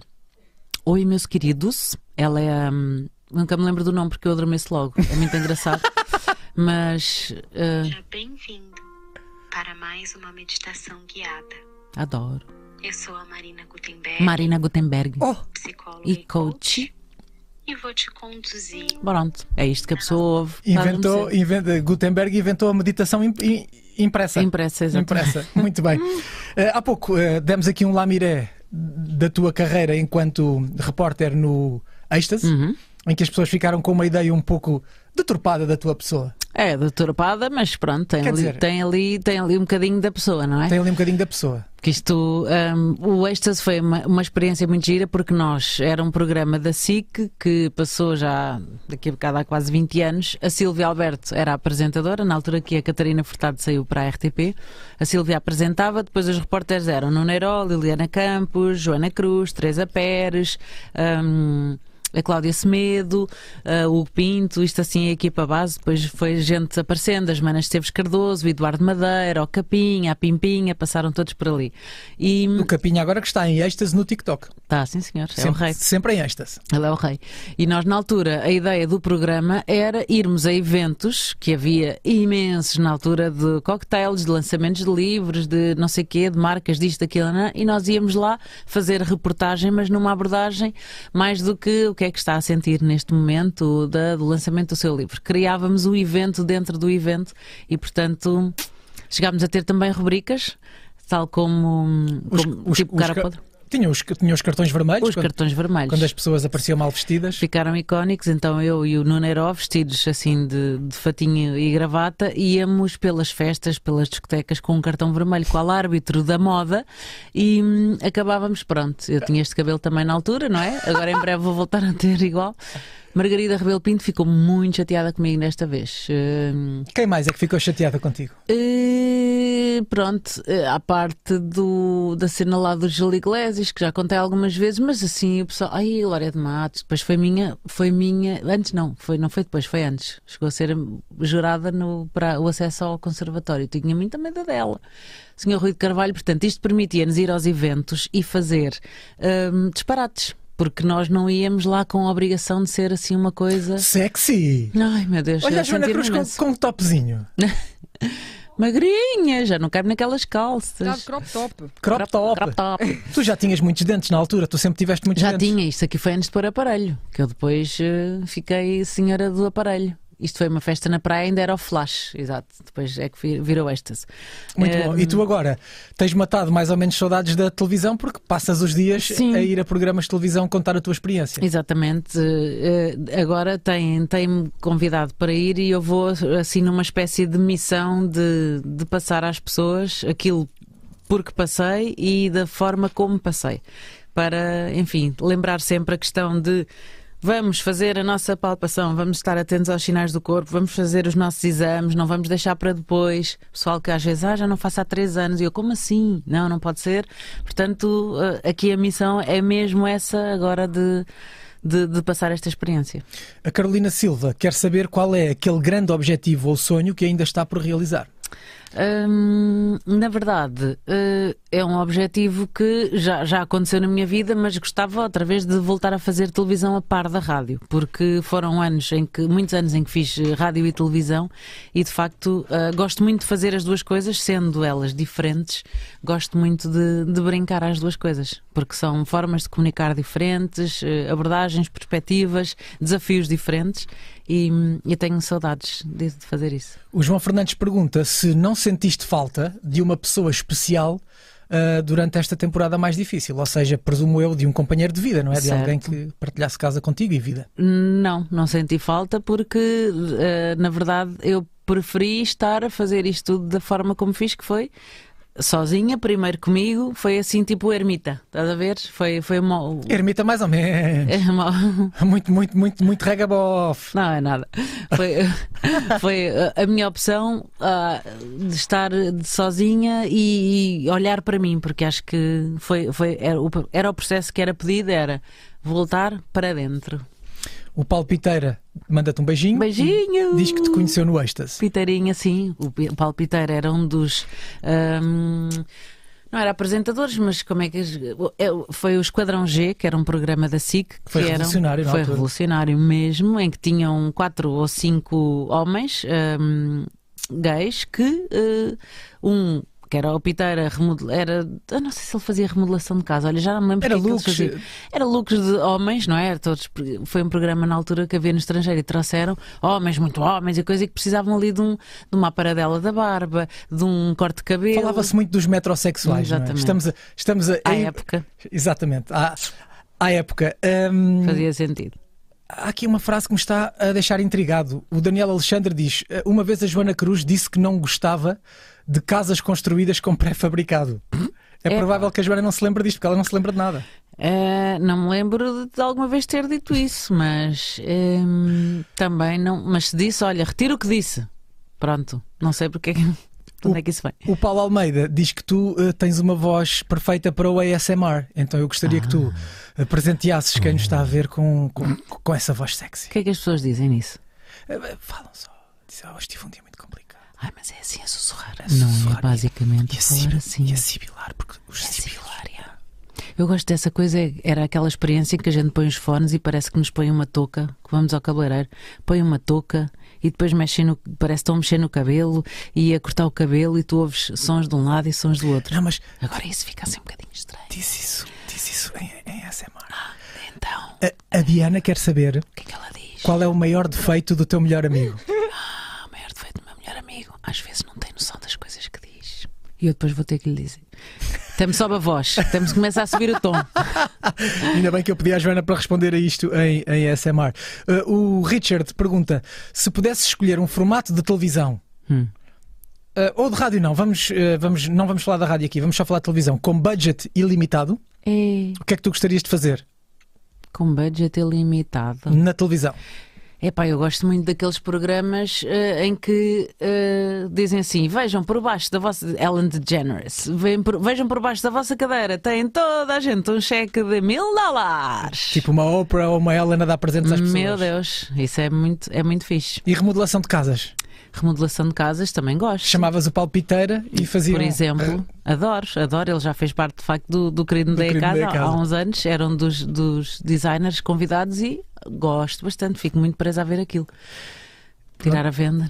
Oi, meus queridos. Ela é. hum, nunca me lembro do nome porque eu adormeço logo. É muito engraçado. Mas. eh, Seja bem-vindo para mais uma meditação guiada. adoro. Eu sou a Marina Gutenberg, Marina Gutenberg. Oh, psicóloga E coach. E vou te conduzir Pronto. É isto que a pessoa ouve. inventou, inventa, Gutenberg inventou a meditação im- im- impressa. Impressa, exatamente. Impressa. Muito bem. Eh, há pouco eh, demos aqui um lamiré da tua carreira enquanto repórter no Êxtase, Uhum. em que as pessoas ficaram com uma ideia um pouco deturpada da tua pessoa. É, doutorpada, mas pronto, tem ali, dizer- tem, ali, tem ali um bocadinho da pessoa, não é? Tem ali um bocadinho da pessoa. Que isto, hum, o Êxtase foi uma, uma experiência muito gira porque nós, era um programa da SIC que passou já daqui a bocado há quase 20 anos. A Silvia Alberto era a apresentadora, na altura que a Catarina Furtado saiu para a RTP. A Silvia apresentava, depois os repórteres eram Herói, Liliana Campos, Joana Cruz, Teresa Pérez. hum, a Cláudia Semedo, uh, o Hugo Pinto, isto assim, a equipa base, depois foi gente aparecendo, as Manas Esteves Cardoso, o Eduardo Madeira, o Capinha, a Pimpinha, passaram todos por ali. E O Capinha agora que está em êxtase no TikTok. tá, sim senhor, é o sempre, rei. sempre em êxtase. Ele é o rei. E nós, na altura, a ideia do programa era irmos a eventos, que havia imensos na altura, de cocktails, de lançamentos de livros, de não sei quê, de marcas, disto, daquilo, né? e nós íamos lá fazer reportagem, mas numa abordagem mais do que o que é que está a sentir neste momento da- do lançamento do seu livro. Criávamos o evento dentro do evento e, portanto, chegámos a ter também rubricas. tal como, como os- tipo os cara ca- podre. Tinha os, tinha os cartões vermelhos Os quando, cartões vermelhos. quando as pessoas apareciam mal vestidas. Ficaram icónicos, então eu e o Nuno Heró, vestidos assim de, de fatinho e gravata, íamos pelas festas, pelas discotecas com um cartão vermelho, qual árbitro da moda, e hum, acabávamos, pronto. Eu tinha este cabelo também na altura, não é? Agora em breve vou voltar a ter igual. Margarida Rebelo Pinto ficou muito chateada comigo desta vez. Hum, Quem mais é que ficou chateada contigo? e, pronto, eh, à parte do, da cena lá do Gil Iglesias, que já contei algumas vezes, mas assim o pessoal, ai, Glória de Matos, depois foi minha, foi minha, antes não, foi, não foi depois, foi antes. Chegou a ser jurada no, para o acesso ao conservatório. Tinha muito medo dela. Senhor Rui de Carvalho, portanto, isto permitia-nos ir aos eventos e fazer hum, disparates. Porque nós não íamos lá com a obrigação de ser assim uma coisa. Sexy! Ai meu Deus, Olha a Joana Cruz com, imenso. com um topzinho. Magrinha, já não cabe naquelas calças. crop top. Crop top. Crop top. Tu já tinhas muitos dentes na altura, tu sempre tiveste muitos Já dentes. tinha, isto aqui foi antes de pôr aparelho, que eu depois eh, fiquei senhora do aparelho. Isto foi uma festa na praia, ainda era o flash, exato. Depois é que vi- virou estas. Muito Eh, bom. E tu agora tens matado mais ou menos saudades da televisão porque passas os dias Sim. a ir a programas de televisão contar a tua experiência. Exatamente. eh, agora tem- tem-me convidado para ir e eu vou assim numa espécie de missão de, de passar às pessoas aquilo por que passei e da forma como passei. Para, enfim, lembrar sempre a questão de vamos fazer a nossa palpação, vamos estar atentos aos sinais do corpo, vamos fazer os nossos exames, não vamos deixar para depois. Pessoal que às vezes, ah, já não faço há três anos, e eu, como assim? Não, não pode ser. Portanto, eh, aqui a missão é mesmo essa agora de. De, de passar esta experiência. A Carolina Silva quer saber qual é aquele grande objetivo ou sonho que ainda está por realizar. Hum, na verdade, eh, é um objetivo que já, já aconteceu na minha vida, mas gostava outra vez de voltar a fazer televisão a par da rádio, porque foram anos em que, muitos anos em que fiz eh, rádio e televisão e de facto eh, gosto muito de fazer as duas coisas, sendo elas diferentes, gosto muito de, de brincar às duas coisas, porque são formas de comunicar diferentes, abordagens, perspectivas, desafios diferentes e, eu tenho saudades de, de fazer isso. O João Fernandes pergunta se não sentiste falta de uma pessoa especial ah, durante esta temporada mais difícil, ou seja, presumo eu, de um companheiro de vida, não é? De Certo. alguém que partilhasse casa contigo e vida. Não, não senti falta porque, eh, na verdade, eu preferi estar a fazer isto tudo da forma como fiz, que foi sozinha, primeiro comigo, foi assim tipo ermita, estás a ver? Foi, foi uma. Ermita mais ou menos. é uma- Muito, muito, muito, muito regabof. Não, é nada. Foi, foi a- minha opção ah, de estar sozinha e, e olhar para mim, porque acho que foi, foi, era, o, era o processo que era pedido, era voltar para dentro. O Paulo Piteira manda-te um beijinho. Beijinho! Diz que te conheceu no êxtase. Piteirinha, sim. O Paulo Piteira era um dos. ahm, não era apresentadores, mas como é que. é, Foi o Esquadrão G, que era um programa da SIC. Que Foi eram- revolucionário na Foi altura. revolucionário mesmo, em que tinham quatro ou cinco homens ahm, gays que eh, um. Que era o Piteira, remodel- era. Eu não sei se ele fazia remodelação de casa, olha, já não me lembro Era que é looks. Era looks de homens, não é? Todos, foi um programa na altura que havia no estrangeiro e trouxeram homens, muito homens e coisa, e que precisavam ali de, um, de uma paradela da barba, de um corte de cabelo. Falava-se muito dos metrosexuais, é? Exatamente. Estamos a. Estamos a À época, Exatamente. À, à época. Hum, fazia sentido. Há aqui uma frase que me está a deixar intrigado. O Daniel Alexandre diz: Uma vez a Joana Cruz disse que não gostava de casas construídas com pré-fabricado. É, É. provável que a Joana não se lembre disto, porque ela não se lembra de nada. Eh, não me lembro de, alguma vez ter dito isso, mas ehm, também não. Mas se disse, olha, retiro o que disse. Pronto, não sei porque é que. De onde é que isso vem? O Paulo Almeida diz que tu eh, tens uma voz perfeita para o ASMR, então eu gostaria que tu Ah. eh, presenteasses quem nos está a ver com, com, com essa voz sexy. O que é que as pessoas dizem nisso? Falam só. Dizem, oh, hoje tive um dia. Ai, mas é assim a sussurrar. A não sussurrar é basicamente E a, falar assim. e a sibilar, porque os É sibilar, yeah. Eu gosto dessa coisa, é- era aquela experiência em que a gente põe os fones e parece que nos põe uma touca, que vamos ao cabeleireiro, põe uma touca e depois mexem no, parece que estão a mexer no cabelo e a cortar o cabelo e tu ouves sons de um lado e sons do outro. Não, mas Agora isso fica assim um bocadinho estranho. diz isso, diz isso em, em ASMR. Então, A, a Diana quer saber o que é que ela diz? qual é o maior defeito do teu melhor amigo. Ah, o maior defeito do meu melhor amigo, às vezes não tem noção das coisas que diz. E eu depois vou ter que lhe dizer. Me sobe a voz, até me começa a subir o tom. Ainda bem que eu pedi à Joana para responder a isto em, em ASMR. Uh, o Richard pergunta: se pudesse escolher um formato de televisão. Hum. uh, ou de rádio, não. Vamos, uh, vamos, não vamos falar da rádio aqui, vamos só falar de televisão. Com budget ilimitado, É, o que é que tu gostarias de fazer com budget ilimitado. na televisão? Epá, eu gosto muito daqueles programas eh, em que eh, dizem assim: vejam por baixo da vossa. Ellen DeGeneres, por, vejam por baixo da vossa cadeira, tem toda a gente um cheque de mil dólares. Tipo uma Oprah ou uma Ellen a dar presentes às pessoas. Meu Deus, isso é muito, é muito fixe. E remodelação de casas. Remodelação de casas também gosto. Chamavas o palpiteira e faziam. Por exemplo, adoro, adoro. Ele já fez parte de facto do, do Querido Querido casa, Casa. há uns anos. Era um dos, dos designers convidados e gosto bastante. Fico muito presa a ver aquilo. Tirar a venda.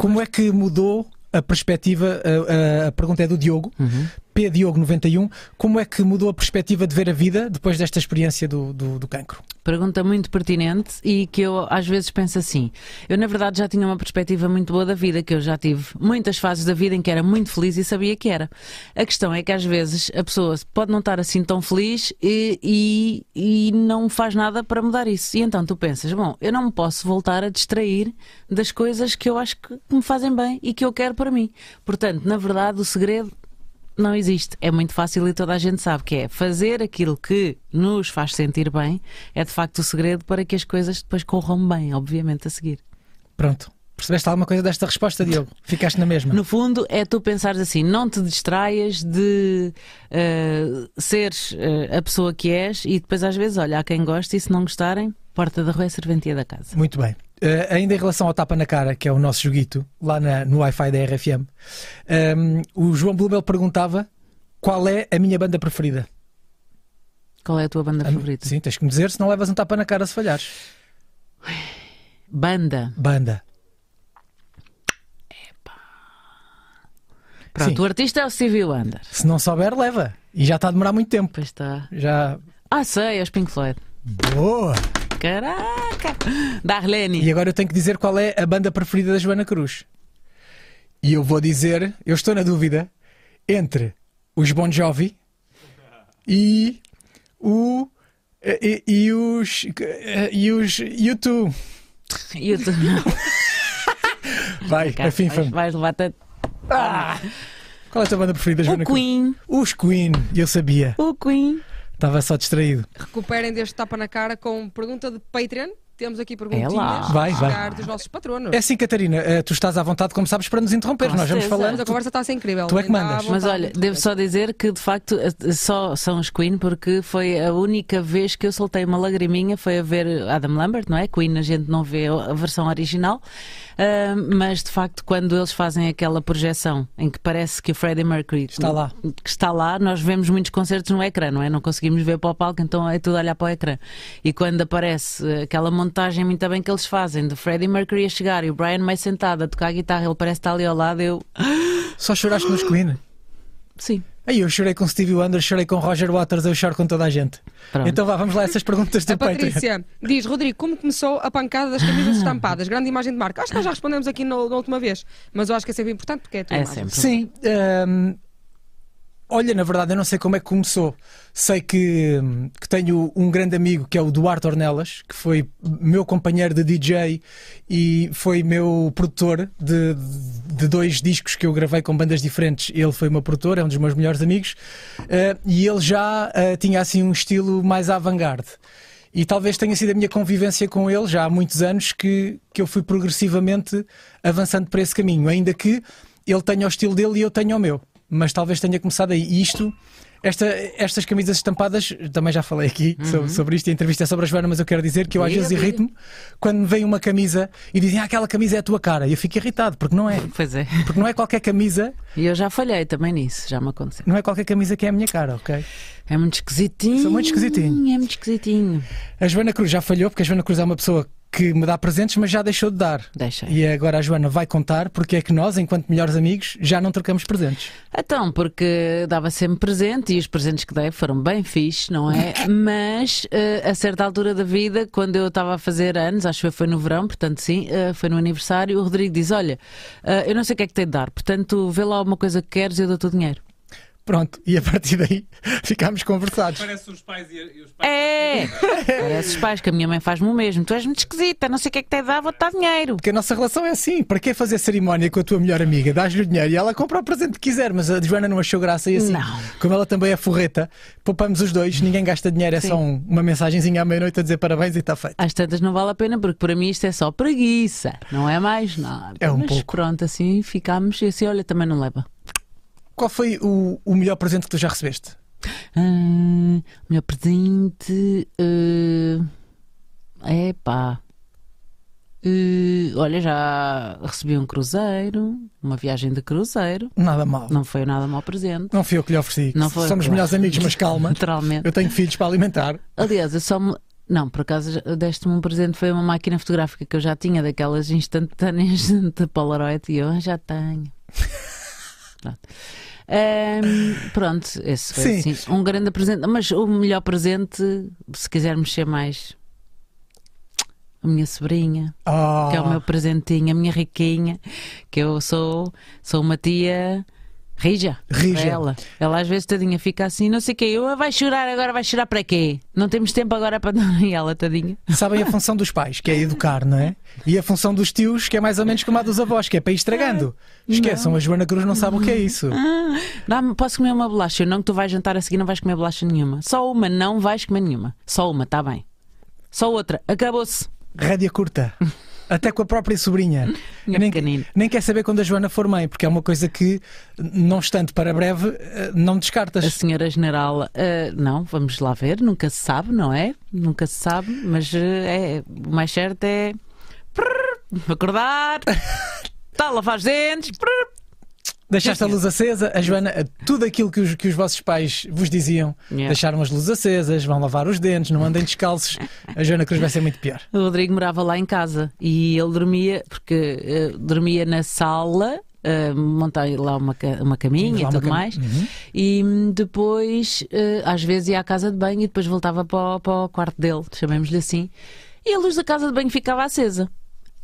Como é que mudou a perspectiva? A, a- a pergunta é do Diogo, Uhum. P Diogo 91. Como é que mudou a perspectiva de ver a vida depois desta experiência do, do, do cancro? Pergunta muito pertinente e que eu às vezes penso assim. Eu, na verdade, já tinha uma perspectiva muito boa da vida, que eu já tive muitas fases da vida em que era muito feliz e sabia que era. A questão é que às vezes a pessoa pode não estar assim tão feliz e, e, e não faz nada para mudar isso. E então tu pensas, bom, eu não me posso voltar a distrair das coisas que eu acho que me fazem bem e que eu quero para mim. Portanto, na verdade, o segredo não existe. É muito fácil e toda a gente sabe que é fazer aquilo que nos faz sentir bem é de facto o segredo para que as coisas depois corram bem, obviamente, a seguir. Pronto. Percebeste alguma coisa desta resposta, Diogo? Ficaste na mesma. No fundo, é tu pensares assim: não te distraias de eh, seres eh, a pessoa que és e depois, às vezes, olha, há quem goste e se não gostarem, porta da rua é serventia da casa. Muito bem. Eh, ainda em relação ao tapa na cara, que é o nosso joguito, lá na- no Wi-Fi da RFM, ehm, o João Blumel perguntava qual é a minha banda preferida. Qual é a tua banda favorita? Sim, tens que me dizer, se não levas um tapa na cara se falhares. Banda. Banda. Pronto, Sim. o artista é o Stevie Wonder. Se não souber, leva. E já está a demorar muito tempo. Pois está. Já. Ah, sei, é os Pink Floyd. Boa! Caraca! Darlene. E agora eu tenho que dizer qual é a banda preferida da Joana Cruz. E eu vou dizer, eu estou na dúvida entre os Bon Jovi e o e, e os e os YouTube. E o tu- Vai, Cá, a FIFA. vais, vais levar tanto. Qual é a tua banda preferida, Joana O Cruz? Queen. Os Queen, eu sabia. O Queen. Estava só distraído. Recuperem deste tapa na cara com pergunta de Patreon. Temos aqui É perguntinhas Vai, a vai. chegar dos nossos patronos. É assim, Catarina, eh, tu estás à vontade, como sabes, para nos interromper. Com Nós vamos. Mas falando. a conversa está a ser incrível. tu é que mandas. Mas olha, de devo só dizer que de facto eh, só são os Queen porque foi a única vez que eu soltei uma lagriminha foi a ver Adam Lambert, não é? Queen a gente não vê a versão original, Ah, mas de facto quando eles fazem aquela projeção em que parece que o Freddie Mercury Está lá. que está lá, nós vemos muitos concertos no ecrã, não é? Não conseguimos ver para o palco, então é tudo olhar para o ecrã. E quando aparece eh, aquela montagem muito bem que eles fazem de Freddie Mercury a chegar e o Brian May sentado a tocar a guitarra, ele parece estar ali ao lado, eu Só choraste nos Queen. sim. Aí eu chorei com Stevie Wonder, chorei com Roger Waters, eu choro com toda a gente. Pronto. Então vá, vamos lá a essas perguntas do A Patreon. Patrícia diz, Rodrigo, como começou a pancada das camisas estampadas? Grande imagem de marca. Acho que nós já respondemos aqui na, na última vez, mas eu acho que é sempre importante porque é a tua É imagem. sempre. Sim. hum, olha, na verdade, eu não sei como é que começou. Sei que, que tenho um grande amigo que é o Duarte Ornelas, que foi meu companheiro de DJ e foi meu produtor de, de dois discos que eu gravei com bandas diferentes. Ele foi meu produtor, é um dos meus melhores amigos, eh, e ele já eh, tinha assim um estilo mais avant-garde. E talvez tenha sido a minha convivência com ele já há muitos anos que, que eu fui progressivamente avançando para esse caminho, ainda que ele tenha o estilo dele e eu tenha o meu. Mas talvez tenha começado aí. E isto, esta, estas camisas estampadas, também já falei aqui sobre, sobre isto, a entrevista é sobre a Joana, mas eu quero dizer que eu às vezes irrito-me quando me vem uma camisa e dizem ah, aquela camisa é a tua cara. E eu fico irritado, porque não é. Pois é. Porque não é qualquer camisa, E eu já falhei também nisso, já me aconteceu. não é qualquer camisa que é a minha cara, ok? É muito esquisitinho. Sou muito esquisitinho. É muito esquisitinho. A Joana Cruz já falhou, porque a Joana Cruz é uma pessoa que me dá presentes, mas já deixou de dar. Deixa. E agora a Joana vai contar porque é que nós, enquanto melhores amigos, já não trocamos presentes. Então, porque dava sempre presente e os presentes que dei foram bem fixes, não é? Mas eh, a certa altura da vida, quando eu estava a fazer anos, acho que foi no verão, portanto sim, eh, foi no aniversário, o Rodrigo diz: Olha, eh, eu não sei o que é que tem de dar, portanto vê lá alguma coisa que queres e eu dou-te o dinheiro. Pronto, e a partir daí ficámos conversados. Parece os pais e, os pais. É! Parece os pais que a minha mãe faz-me o mesmo. Tu és muito esquisita, não sei o que é que tem de dar, vou-te dar dinheiro. Porque a nossa relação é assim. Para que fazer cerimónia com a tua melhor amiga? Dás-lhe o dinheiro e ela compra o presente que quiser, mas a Joana não achou graça e assim. Não. Como ela também é forreta, poupamos os dois, ninguém gasta dinheiro, é Sim. só um- uma mensagenzinha à meia-noite a dizer parabéns e está feito. Às tantas não vale a pena, porque para mim isto é só preguiça, não é mais nada. É um Mas pouco. pronto, assim ficámos e assim, olha, também não leva. Qual foi o, o melhor presente que tu já recebeste? Ah, melhor presente. É epá. Eh, olha, já recebi um cruzeiro, uma viagem de cruzeiro. Nada mal. Não, Não foi nada mau presente. fui eu que lhe ofereci. Não foi, Somos claro. melhores amigos, mas calma. Naturalmente. Eu tenho filhos para alimentar. Aliás, eu só me. Não, por acaso deste-me um presente, foi uma máquina fotográfica que eu já tinha, daquelas instantâneas de Polaroid, e eu "Ah, já tenho. Pronto. Ahm, pronto, esse foi Sim. assim, um grande presente. Mas o melhor presente, se quisermos ser mais. A minha sobrinha, Oh, que é o meu presentinho, a minha riquinha, que eu sou, sou uma tia rija. Rija. Ela. ela às vezes tadinha fica assim, não sei o quê, eu "Ah, vai chorar agora, vai chorar para quê? Não temos tempo agora para. E ela, tadinha. Sabem a função dos pais, que é educar, não é? E a função dos tios, que é mais ou menos como a dos avós, que é para ir estragando. Esqueçam, a Joana Cruz não sabe o que é isso. Ah, posso comer uma bolacha? Não que tu vais jantar a seguir, não vais comer bolacha nenhuma. Só uma, não vais comer nenhuma. Só uma, está bem. Só outra, acabou-se. Rédea curta. Até com a própria sobrinha. Minha Nem, pequenina. nem quer saber quando a Joana for mãe, porque é uma coisa que, não estando para breve, eh, não descartas. A senhora general, ah, não, vamos lá ver, nunca se sabe, não é? Nunca se sabe, mas ah, é, o mais certo é prrr, acordar, tá, lavar os dentes, prrr. Deixaste a luz acesa, a Joana, tudo aquilo que os, que os vossos pais vos diziam, Yeah. deixaram as luzes acesas, vão lavar os dentes, não andem descalços, a Joana Cruz vai ser muito pior. O Rodrigo morava lá em casa e ele dormia, porque eh, dormia na sala, eh, montei lá uma, uma caminha Lá e tudo cama- mais, Uhum. e depois, eh, às vezes, ia à casa de banho e depois voltava para o, para o quarto dele, chamemos-lhe assim, e a luz da casa de banho ficava acesa.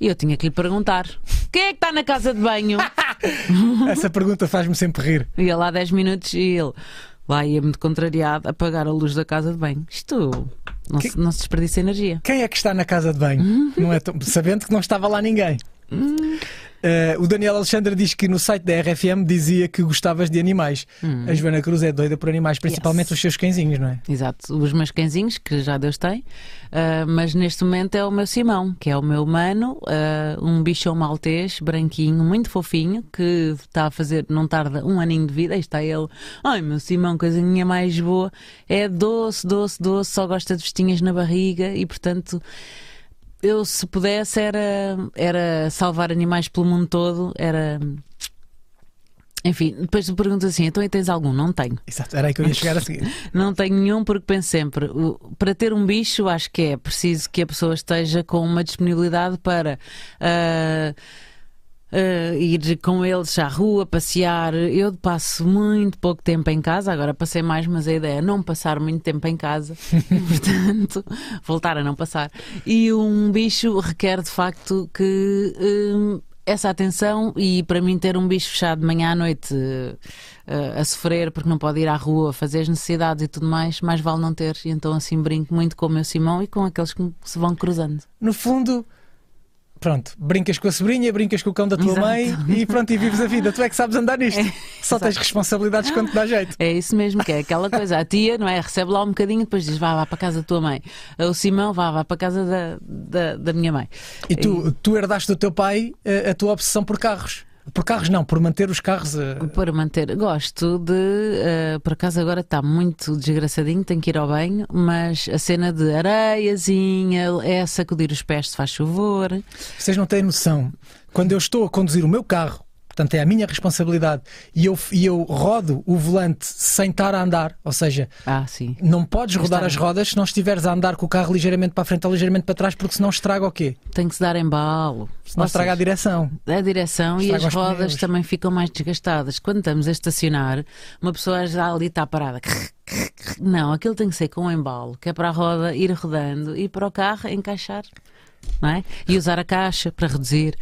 E eu tinha que lhe perguntar: quem é que está na casa de banho? Essa pergunta faz-me sempre rir. Ia lá 10 minutos e ele lá ia muito contrariado apagar a luz da casa de banho. Isto não, Que- se, não se desperdiça energia. Quem é que está na casa de banho? Não é tão- Sabendo que não estava lá ninguém. Eh, o Daniel Alexandre diz que no site da RFM dizia que gostavas de animais. Hum. A Joana Cruz é doida por animais, principalmente Yes. os seus cãezinhos, não é? Exato, os meus cãezinhos, que já Deus tem, ah, mas neste momento é o meu Simão, que é o meu mano, ah, um bichão maltês, branquinho, muito fofinho, que está a fazer, não tarda um aninho de vida, aí está ele. Ai, meu Simão, coisinha mais boa, é doce, doce, doce, só gosta de vestinhas na barriga e, portanto. Eu, se pudesse, era, era salvar animais pelo mundo todo, era. Enfim, depois tu perguntas assim: então tens algum? Não tenho. Exato, era aí que eu ia chegar a seguir. Não tenho nenhum porque penso sempre, para ter um bicho acho que é preciso que a pessoa esteja com uma disponibilidade para ah, ah, ir com eles à rua, passear. Eu passo muito pouco tempo em casa, agora passei mais, mas a ideia é não passar muito tempo em casa, portanto, voltar a não passar. E um bicho requer de facto que. hum, essa atenção e para mim ter um bicho fechado de manhã à noite eh, a sofrer porque não pode ir à rua fazer as necessidades e tudo mais, mais vale não ter. E então assim brinco muito com o meu Simão e com aqueles que se vão cruzando. No fundo, pronto, brincas com a sobrinha, brincas com o cão da tua Exato. mãe e pronto, e vives a vida. Tu é que sabes andar nisto. Só tens responsabilidades quando te dá jeito. É isso mesmo, que é aquela coisa. A tia, não é? Recebe lá um bocadinho e depois diz: vá, vá para casa da tua mãe. O Simão, vá, vá para casa da, da, da minha mãe. E tu, tu herdaste do teu pai eh, a tua obsessão por carros. Por carros não, por manter os carros. eh, Para manter, gosto de. eh, por acaso agora está muito desgraçadinho, tenho que ir ao banho, mas a cena de areiazinha, é sacudir os pés se faz favor. Vocês não têm noção. Quando eu estou a conduzir o meu carro, Portanto, é a minha responsabilidade. E eu, e eu rodo o volante sem estar a andar. Ou seja, Ah, não podes rodar está as rodas se não estiveres a andar com o carro ligeiramente para a frente ou ligeiramente para trás, porque senão estraga o quê? Tem que se dar embalo. Senão estraga a direção. a direção e Estraga as os rodas pneus. também ficam mais desgastadas. Quando estamos a estacionar, uma pessoa já ali está parada. Não, aquilo tem que ser com um embalo, que é para a roda ir rodando e para o carro encaixar. Não é? E usar a caixa para reduzir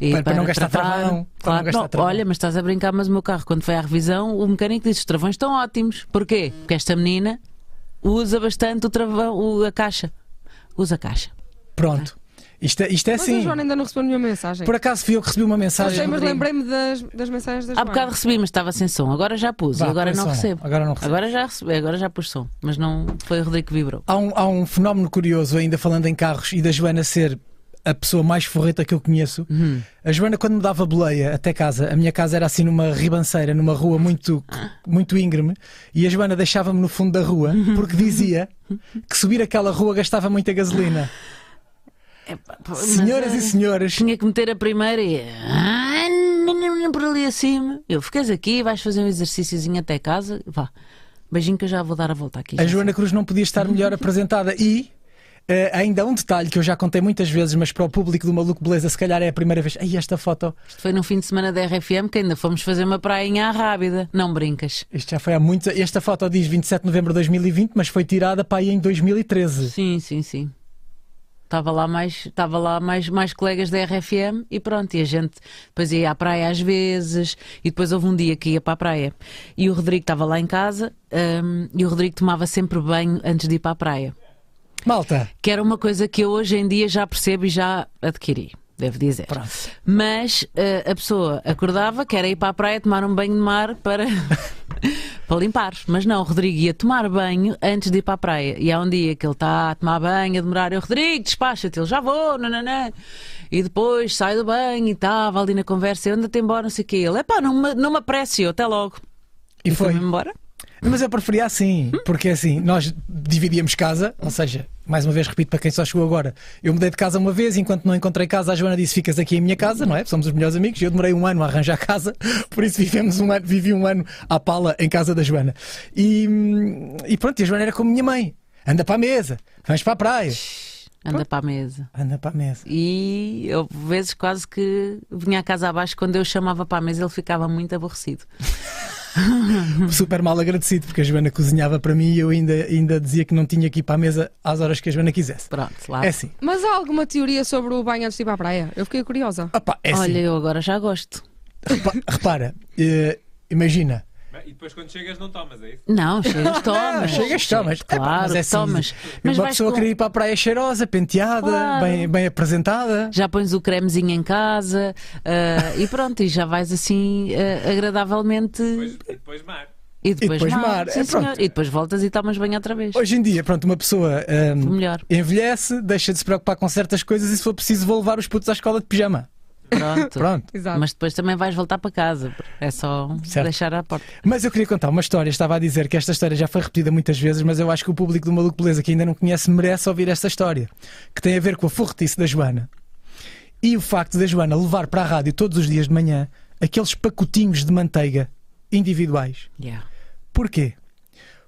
e Para- para não gastar travar. travão, para não Claro, gastar não, travão. olha, mas estás a brincar, mas o meu carro, quando foi à revisão, o mecânico disse: os travões estão ótimos. Porquê? Porque esta menina usa bastante o travão, a caixa. Usa a caixa. Pronto. Isto é, isto é Mas a assim. Joana ainda não recebeu nenhuma mensagem. Por acaso fui eu que recebi uma mensagem. sei, mas lembrei-me das, das mensagens da Há bocado recebi, mas estava sem som. Agora já pus Vá, e agora não som. recebo. Agora não recebo. Agora já recebi, agora já pus som. Mas não foi o Rodrigo que vibrou. Há um, há um fenómeno curioso, ainda falando em carros, e da Joana ser a pessoa mais forreta que eu conheço. Uhum. A Joana, quando me dava boleia até casa, a minha casa era assim numa ribanceira, numa rua muito, muito íngreme, e a Joana deixava-me no fundo da rua porque dizia que subir aquela rua gastava muita gasolina. Senhoras Mas, e eh, senhores, Tinha que meter a primeira e. Ah, Por ali acima. Eu ficas aqui, vais fazer um exercíciozinho até casa. Vá. Beijinho que eu já vou dar a volta aqui. a Joana. Cruz não podia estar melhor apresentada. E eh, ainda um detalhe que eu já contei muitas vezes, mas para o público do Maluco Beleza, se calhar é a primeira vez. Aí esta foto, Isto foi no fim de semana da RFM que ainda fomos fazer uma prainha à rábida. Não brincas. isto já foi há muito. Esta foto diz 27 de novembro de 2020, mas foi tirada para aí em 2013. Sim, sim, sim. Estava lá mais, estava lá mais, mais colegas da RFM e pronto, e a gente depois ia à praia às vezes, e depois houve um dia que ia para a praia. E o Rodrigo estava lá em casa hum, e o Rodrigo tomava sempre banho antes de ir para a praia. Malta, Que era uma coisa que eu hoje em dia já percebo e já adquiri, devo dizer. Pronto. Mas eh, a pessoa acordava, que era ir para a praia tomar um banho de mar para, para limpar. Mas não, o Rodrigo ia tomar banho antes de ir para a praia. E há um dia que ele está a tomar banho, a demorar, eu, Rodrigo, despacha-te, ele já vou, nananã. E depois sai do banho e estava ali na conversa, eu anda-te embora, não sei o quê. Ele, epá, não me, não me apresse, eu, até logo. e foi. Foi-me embora. Mas eu preferia assim, porque assim, nós dividíamos casa, ou seja, mais uma vez repito para quem só chegou agora, eu mudei de casa uma vez, enquanto não encontrei casa, a Joana disse: Ficas aqui em minha casa, não é? Somos os melhores amigos, e eu demorei um ano a arranjar casa, por isso vivemos um ano, vivi um ano à pala em casa da Joana. E, hum, e pronto, e a Joana era como minha mãe: anda para a mesa, vamos para a praia, Anda para a mesa. anda para a mesa. E eu, vezes, quase que vinha à casa abaixo, quando eu chamava para a mesa, ele ficava muito aborrecido. Super mal agradecido, porque a Joana cozinhava para mim e eu ainda, ainda dizia que não tinha que ir para a mesa às horas que a Joana quisesse. Pronto, lá. É assim. Mas há alguma teoria sobre o banho antes de ir para a praia? Eu fiquei curiosa. Opa, é assim. Olha, eu agora já gosto. Repa- repara, eh, imagina. E depois quando chegas não tomas, é isso? Não, chegas, tomas. Chegas, tomas. Epá, Claro, mas é assim, tomas. Mas uma vais pessoa com- queria ir para a praia cheirosa, penteada, Claro. bem, bem apresentada. Já pões o cremezinho em casa ah, e pronto, e já vais assim ah, agradavelmente. Depois, e depois mar. E depois, depois mar. mar, Sim, é senhor. pronto. E depois voltas e tomas banho outra vez. Hoje em dia, pronto, uma pessoa hum, O melhor. envelhece, deixa de se preocupar com certas coisas e se for preciso vou levar os putos à escola de pijama. Pronto. Pronto. Exato. Mas depois também vais voltar para casa. É só Certo. deixar à porta. Mas eu queria contar uma história. Estava a dizer que esta história já foi repetida muitas vezes, mas eu acho que o público do Maluco Beleza que ainda não conhece merece ouvir esta história. Que tem a ver com a forretice da Joana. E o facto da Joana levar para a rádio todos os dias de manhã aqueles pacotinhos de manteiga individuais. Yeah. Porquê?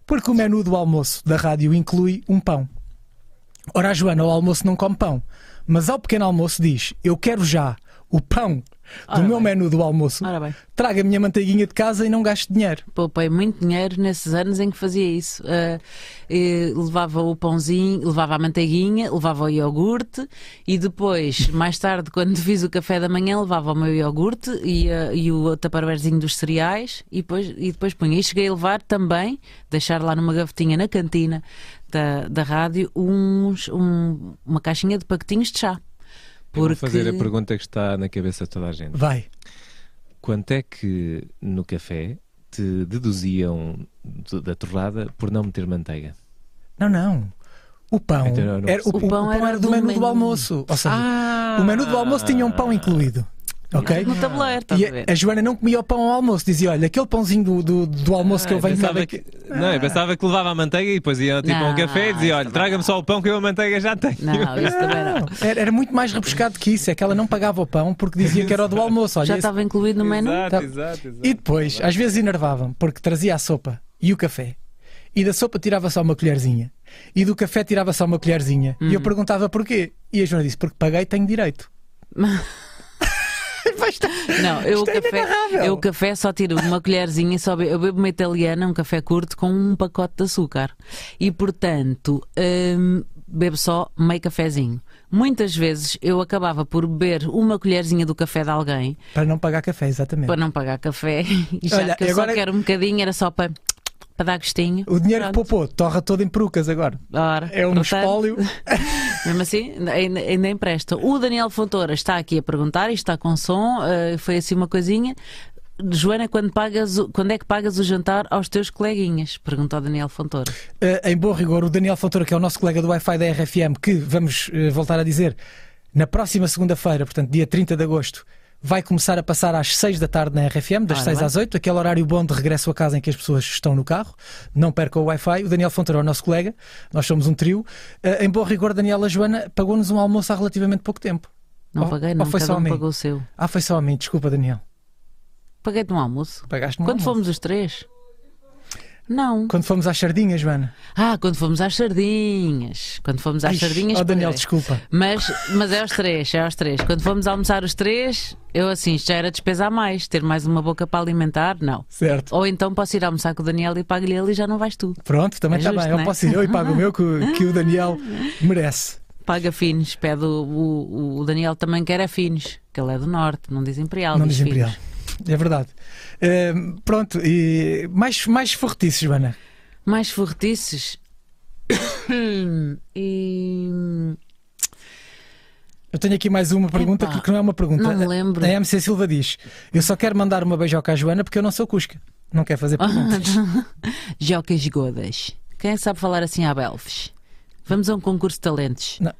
Porque o menu do almoço da rádio inclui um pão. Ora, a Joana ao almoço não come pão, mas ao pequeno almoço diz: Eu quero já o pão do Ora meu bem. menu do almoço, traga a minha manteiguinha de casa e não gaste dinheiro. Poupei muito dinheiro nesses anos em que fazia isso. Eh, levava o pãozinho, levava a manteiguinha, levava o iogurte e depois, mais tarde, quando fiz o café da manhã, levava o meu iogurte e, ah, e o taparoeirzinho dos cereais e depois, e depois punha. E cheguei a levar também, deixar lá numa gavetinha na cantina da, da rádio, uns, um- uma caixinha de pacotinhos de chá. Eu Vou Porque... fazer a pergunta que está na cabeça de toda a gente. Vai. Quanto é que no café te deduziam da torrada por não meter manteiga? Não, não. O pão, Então, não era, o, percebi. o pão era do, menu do almoço. Ou seja, o menu do almoço tinha um pão incluído. Ok? No tabuleiro, estás E a ver? a, Joana não comia o pão ao almoço, dizia: Olha, aquele pãozinho do, do, do almoço que eu Ah, venho pensava cada que, Não, eu pensava que levava a manteiga e depois ia tipo a um Não, café e dizia: olha, traga-me só o pão que eu a manteiga já tenho. Não, isso também não. Era, era muito mais rebuscado que isso, é que ela não pagava o pão porque dizia que era o do almoço. Olha, Já esse- estava incluído no menu? Exato, Tá. exato, exato. E depois, às vezes enervavam porque trazia a sopa e o café. E da sopa tirava só uma colherzinha. E do café tirava só uma colherzinha. E eu Hum. perguntava porquê. E a Joana disse: Porque paguei, tenho direito. Não, eu o, é café, eu o café só tiro uma colherzinha, só be- eu bebo uma italiana, um café curto com um pacote de açúcar. E portanto, hum, bebo só meio cafezinho. Muitas vezes eu acabava por beber uma colherzinha do café de alguém Para não pagar café, exatamente. para não pagar café. E já Olha, que eu agora- só quero um bocadinho, era só para, para dar gostinho. O dinheiro que Pronto. poupou torra todo em perucas agora. Ora, É um portanto, espólio. Mesmo assim, ainda, empresta. O Daniel Fontoura está aqui a perguntar, isto está com som, eh, foi assim uma coisinha. Joana, quando, pagas, quando é que pagas o jantar aos teus coleguinhas? Pergunta ao Daniel Fontoura. Uh, em bom rigor, o Daniel Fontoura, que é o nosso colega do Wi-Fi da RFM, que vamos uh, voltar a dizer, na próxima segunda-feira, portanto, dia 30 de agosto, vai começar a passar às 6 da tarde na RFM, das Ora 6 bem. às 8, aquele horário bom de regresso a casa em que as pessoas estão no carro. Não percam o Wi-Fi. O Daniel Fontoura é o nosso colega, nós somos um trio. Uh, em bom rigor, Daniela Joana pagou-nos um almoço há relativamente pouco tempo. Não Oh, paguei, oh, não. foi Cada só a um mim. pagou o seu. Ah, foi só a mim, desculpa, Daniel. Paguei-te um almoço. Pagaste-me um Quando almoço. fomos os três? Não. Quando fomos às sardinhas, Joana. Ah, quando fomos às sardinhas. Quando fomos às Ai, sardinhas. Oh, Daniel, desculpa. Mas, mas é aos três, é aos três. Quando fomos almoçar os três, eu assim, isto já era despesa a mais. Ter mais uma boca para alimentar, não. Certo. Ou então posso ir almoçar com o Daniel e pago-lhe ele e já não vais tu. Pronto, também É está justo, bem. Eu não é? posso ir eu e pago o meu que, o- que o Daniel merece. Paga finos, pede o, o, o Daniel também quer é finos, que ele é do norte, não diz imperial. não diz Imperial. É verdade. Ehm, pronto, e mais, mais forretices, Joana. Mais forretices. e. Eu tenho aqui mais uma pergunta Epá, que não é uma pergunta. não me lembro. A MC Silva diz: Eu só quero mandar uma beijoca à Joana porque eu não sou Cusca. Não quer fazer perguntas. Jocas godas. Quem sabe falar assim à Belfes? Vamos a um concurso de talentos. Não.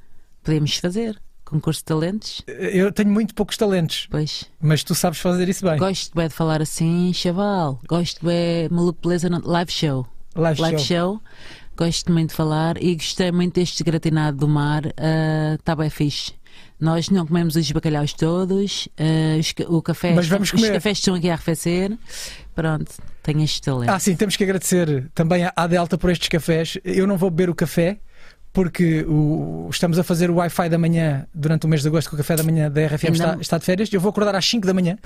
Podemos fazer. Concurso de talentos? eu tenho muito poucos talentos, Pois. mas tu sabes fazer isso bem. Gosto bem de falar assim, chaval. Gosto bem, maluco beleza, no- live show. Live, Live show. show. Gosto muito de falar e gostei muito deste gratinado do mar. Está bem fixe. Nós não comemos os bacalhaus todos, ah, os o café, Mas vamos os comer. cafés estão aqui a arrefecer. Pronto, tenho este talento. Ah, sim, temos que agradecer também à Delta por estes cafés. Eu não vou beber o café. Porque o- estamos a fazer o Wi-Fi da manhã durante o mês de agosto, que o café da manhã da RFM Ainda está, não- está de férias. Eu vou acordar às 5 da manhã.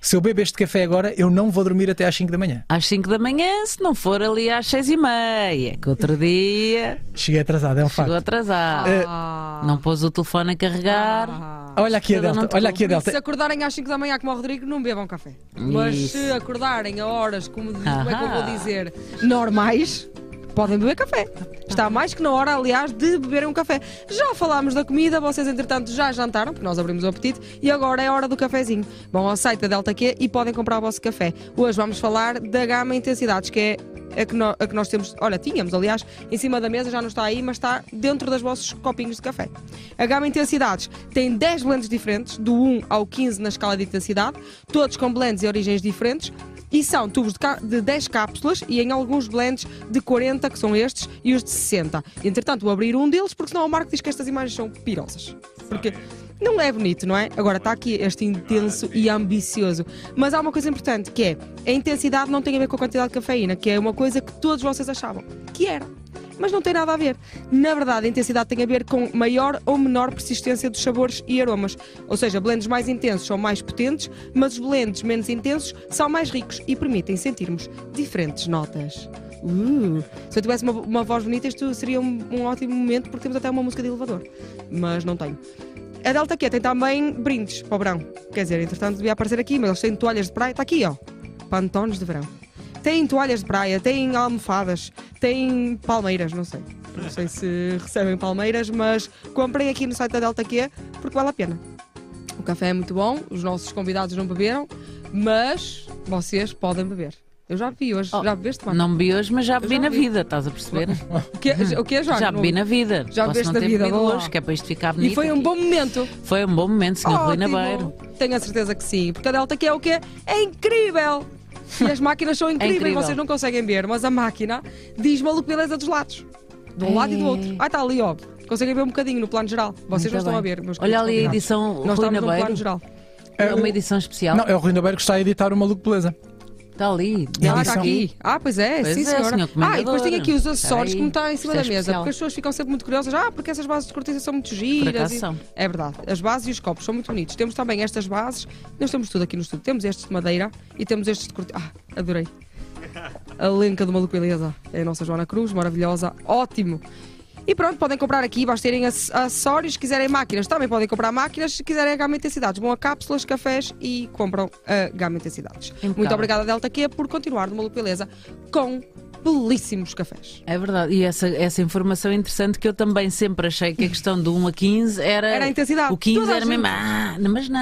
Se eu bebo este café agora, eu não vou dormir até às 5 da manhã. Às 5 da manhã, se não for ali às 6 e meia, que outro dia Cheguei atrasado, é um chegou facto. atrasado. Ah. Não pôs o telefone a carregar. Ah. Olha aqui a não Delta, olha aqui a Delta. se acordarem às 5 da manhã como o Rodrigo, não bebam café. Mas Isso. se acordarem a horas, como, como é que eu vou dizer, normais, podem beber café. Está mais que na hora, aliás, de beberem um café. Já falámos da comida, vocês entretanto já jantaram, porque nós abrimos o apetite, e agora é hora do cafezinho. Vão ao site da Delta Q e podem comprar o vosso café. Hoje vamos falar da gama Intensidades, que é a que, nó- a que nós temos, olha, tínhamos, aliás, em cima da mesa, já não está aí, mas está dentro dos vossos copinhos de café. A gama Intensidades tem 10 blends diferentes, do 1 ao 15 na escala de intensidade, todos com blends e origens diferentes, e são tubos de, de 10 cápsulas e em alguns blends de 40, que são estes, e os de 60. Entretanto, vou abrir um deles, porque senão o Marco diz que estas imagens são pirosas. Porque não é bonito, não é? Agora está aqui este intenso e ambicioso. Mas há uma coisa importante que é a intensidade não tem a ver com a quantidade de cafeína, que é uma coisa que todos vocês achavam que era. Mas não tem nada a ver. Na verdade, a intensidade tem a ver com maior ou menor persistência dos sabores e aromas. Ou seja, blends mais intensos são mais potentes, mas os blends menos intensos são mais ricos e permitem sentirmos diferentes notas. Uh, se eu tivesse uma, uma voz bonita, isto seria um, um ótimo momento, porque temos até uma música de elevador. Mas não tenho. A Delta Q tem também brindes para o verão. Quer dizer, entretanto devia aparecer aqui, mas eles têm toalhas de praia. Está aqui, ó. Pantones de verão. Tem toalhas de praia, tem almofadas, tem palmeiras, não sei. Não sei se recebem palmeiras, mas comprem aqui no site da Delta Q porque vale a pena. O café é muito bom, os nossos convidados não beberam, mas vocês podem beber. Eu já bebi hoje. Oh, já bebeste, Marco? Não bebi hoje, mas já bebi já na vida, estás a perceber? O que, é- o que é já? já bebi na vida. Já Posso bebeste na vida, bebido hoje, que é para isto ficar bonito. E foi um aqui. bom momento. Foi um bom momento, senhor Rui Ótimo. Nabeiro. Tenho a certeza que sim. Porque a Delta que é o quê? É incrível! E as máquinas são incríveis, incrível. vocês não conseguem ver, mas a máquina diz maluco beleza dos lados. De um lado e do outro. Ah, está ali, ó. Conseguem ver um bocadinho no plano geral. Vocês Muito não estão bem. a ver, meus Olha ali a edição Nós Rui estamos no plano geral. É uma edição especial. Não, é o Rui Nabeiro que está a editar o Maluco Beleza. Está ali. Edição. está aqui. Ah, pois é, Pois sim, é, senhora. senhor ah, e depois tem aqui os acessórios que me está em cima é da mesa. especial. Porque as pessoas ficam sempre muito curiosas. Ah, porque essas bases de cortiça são muito giras. e- são. É verdade. As bases e os copos são muito bonitos. Temos também estas bases. Nós temos tudo aqui no estúdio. Temos estes de madeira e temos estes de cortiça. Ah, adorei. A lenca do Maluco Beleza. É a nossa Joana Cruz, maravilhosa. Ótimo. E pronto, podem comprar aqui, basta terem ac- acessórios. Se quiserem máquinas, também podem comprar máquinas. Se quiserem a gama intensidades, vão a cápsulas, cafés e compram a gama intensidades. Muito obrigada, Delta Q, por continuar no Maluco Beleza com belíssimos cafés. É verdade. E essa, essa informação é interessante que eu também sempre achei que a questão do 1 a 15 era. Era a intensidade. O 15 Toda a era mesmo. Ah, mas não.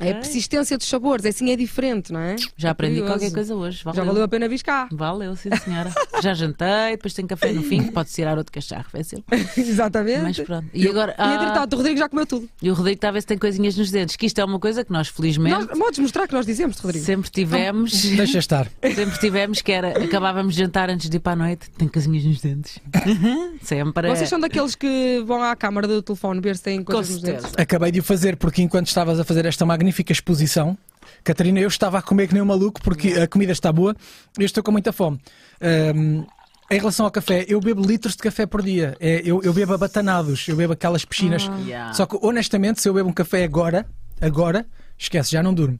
É a Ok. persistência dos sabores, assim é diferente, não é? Já É aprendi curioso. qualquer coisa hoje. Valeu. Já valeu a pena vir cá. Valeu, sim, senhora. Já jantei, depois tem café no fim, que pode tirar outro cacharro, fácil. Exatamente. Mas pronto. E agora. E ah, entretanto, o Rodrigo já comeu tudo. e o Rodrigo talvez tem coisinhas nos dedos, que isto é uma coisa que nós, felizmente, Nós, podes mostrar que nós dizemos, Rodrigo. sempre tivemos. Deixa estar. Sempre tivemos que era, acabávamos de jantar antes de ir para a noite, tem casinhas nos dentes. Sempre. Vocês são daqueles que vão à câmara do telefone ver se têm coisas nos dedos? Acabei de o fazer porque enquanto estavas a fazer esta magnífica exposição, Catarina, eu estava a comer que nem um maluco porque a comida está boa e eu estou com muita fome. Ahm, em relação ao café, eu bebo litros de café por dia. É, eu, eu bebo abatanados, eu bebo aquelas piscinas. Yeah. Só que honestamente, se eu bebo um café agora, agora, esquece, já não durmo.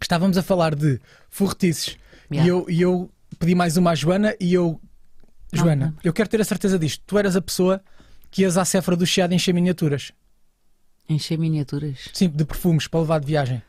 Estávamos a falar de forretices e, Yeah. eu, e eu pedi mais uma à Joana e eu. Joana, não. eu quero ter a certeza disto. Tu eras a pessoa que ias à Cefra do Chiado encher miniaturas. Encher miniaturas. Sim, de perfumes para levar de viagem.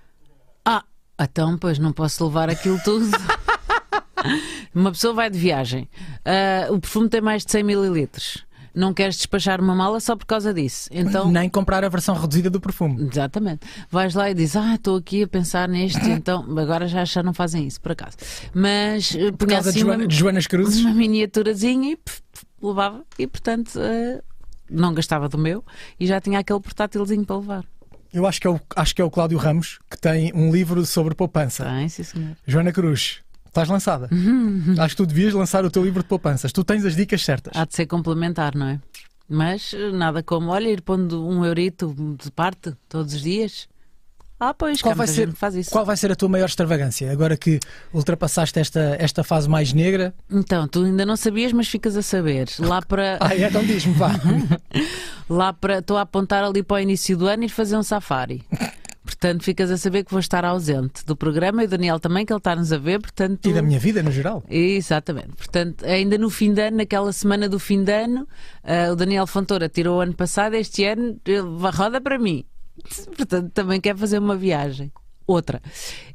Ah, então, pois não posso levar aquilo tudo. uma pessoa vai de viagem. Ah, o perfume tem mais de 100 mililitros. Não queres despachar uma mala só por causa disso. Então. Nem comprar a versão reduzida do perfume. Exatamente. Vais lá e dizes, ah, estou aqui a pensar neste, então agora já, já não fazem isso, por acaso. Mas eh, Por causa de, assim Joana, uma, de Joanas Cruzes. uma miniaturazinha e levava. E portanto eh, não gastava do meu e já tinha aquele portátilzinho para levar. Eu acho que, é o, acho que é o Cláudio Ramos que tem um livro sobre poupança. Tem, sim, senhor. Joana Cruz, estás lançada. acho que tu devias lançar o teu livro de poupanças. Tu tens as dicas certas. Há de ser complementar, não é? Mas nada como, olha, ir pondo um eurito de parte todos os dias. Ah, pois, Qual vai ser- faz isso. Qual vai ser a tua maior extravagância? Agora que ultrapassaste esta, esta fase mais negra. Então, tu ainda não sabias, mas ficas a saber. Lá para. Ah, então diz-me, vá. Lá para. Estou a apontar ali para o início do ano e ir fazer um safari. Portanto, ficas a saber que vou estar ausente do programa e o Daniel também, que ele está-nos a ver. Portanto, E da minha vida no geral. Exatamente. Portanto, ainda no fim de ano, naquela semana do fim de ano, ah, o Daniel Fontoura tirou o ano passado, este ano ele vai- roda para mim. Portanto, também quer fazer uma viagem. Outra.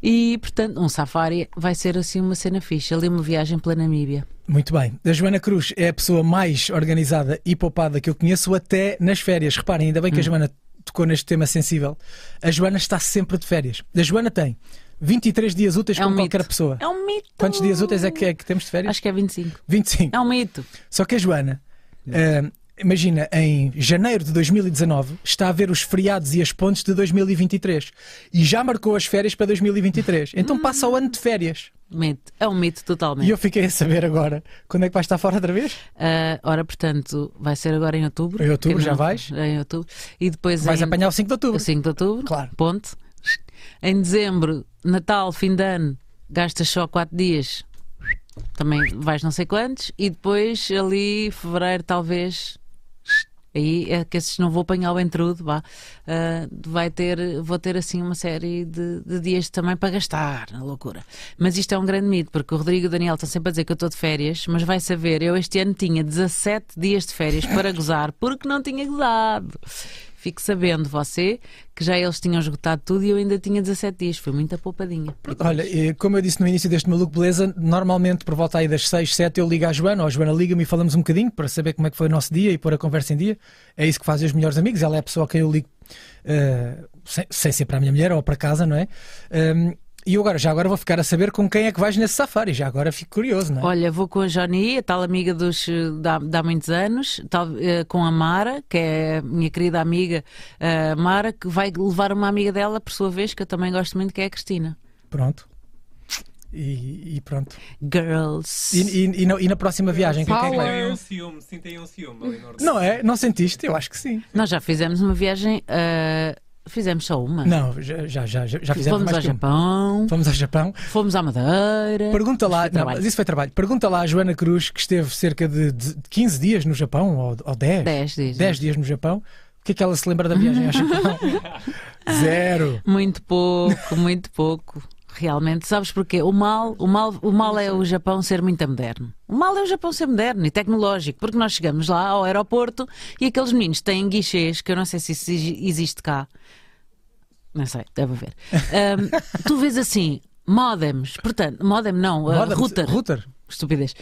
E, portanto, um safari vai ser assim uma cena fixa. Ali uma viagem pela Namíbia. Muito bem. A Joana Cruz é a pessoa mais organizada e poupada que eu conheço até nas férias. Reparem, ainda bem que a Joana tocou neste tema sensível. A Joana está sempre de férias. A Joana tem 23 dias úteis É como um qualquer mito. pessoa. É um mito. Quantos dias úteis é que, é que temos de férias? Acho que é 25. 25. É um mito. Só que a Joana, ah, imagina, em janeiro de 2019 está a ver os feriados e as pontes de 2023 e já marcou as férias para 2023. Então passa o ano de férias. Mito. É um mito totalmente. E eu fiquei a saber agora quando é que vai estar fora outra vez? Ah, ora, portanto, vai ser agora em outubro. Em outubro, já não- vais? Em outubro. E depois Vais em... apanhar o 5 de outubro. O 5 de outubro. Claro. Ponto. Em dezembro, Natal, fim de ano, gastas só 4 dias. Também vais não sei quantos. E depois, ali, fevereiro, talvez. Aí é que esses não vou apanhar o entrudo, vá. Ah, vai ter, vou ter assim uma série de, de dias também para gastar, na loucura. Mas isto é um grande mito, porque o Rodrigo e o Daniel estão sempre a dizer que eu estou de férias, mas vai saber, eu este ano tinha 17 dias de férias para gozar, porque não tinha gozado. Fique sabendo você que já eles tinham esgotado tudo e eu ainda tinha 17 dias. Foi muita poupadinha. Olha, eh, como eu disse no início deste maluco beleza, normalmente por volta aí das 6, 7 eu ligo à Joana, ou a Joana liga-me e falamos um bocadinho para saber como é que foi o nosso dia e pôr a conversa em dia. É isso que fazem os melhores amigos, ela é a pessoa a quem eu ligo eh, sem, sem ser para a minha mulher ou para casa, não é? Ahm, E eu agora, já agora vou ficar a saber com quem é que vais nesse safari. Já agora fico curioso, não é? Olha, vou com a Johnny, a tal amiga dos, eh, de, há, de há muitos anos, tal, eh, com a Mara, que é a minha querida amiga eh, Mara, que vai levar uma amiga dela, por sua vez, que eu também gosto muito, que é a Cristina. Pronto. E, e pronto. Girls. E, e- e na, e na próxima viagem, quem é que vai? Sentem um ciúme, sentem um ciúme ali no norte. Não é? Não sentiste? Eu acho que sim. Nós já fizemos uma viagem, eh, fizemos só uma. Não, já, já, já, já fizemos Fomos mais ao que um. Japão, Fomos ao Japão. fomos à Madeira. Pergunta lá, não, mas isso foi trabalho. Pergunta lá à Joana Cruz, que esteve cerca de, de 15 dias no Japão, ou, ou 10, 10 dias. 10 dias no Japão. O que é que ela se lembra da viagem ao Japão? Zero. Muito pouco, muito pouco. Realmente, sabes porquê? O mal, o mal, o mal é o Japão ser muito moderno. O mal é o Japão ser moderno e tecnológico, porque nós chegamos lá ao aeroporto e aqueles meninos têm guichês, que eu não sei se isso existe cá. Não sei, deve haver. Ahm, tu vês assim, modems, portanto, modem não, uh, Moda- router. Router. Estupidez.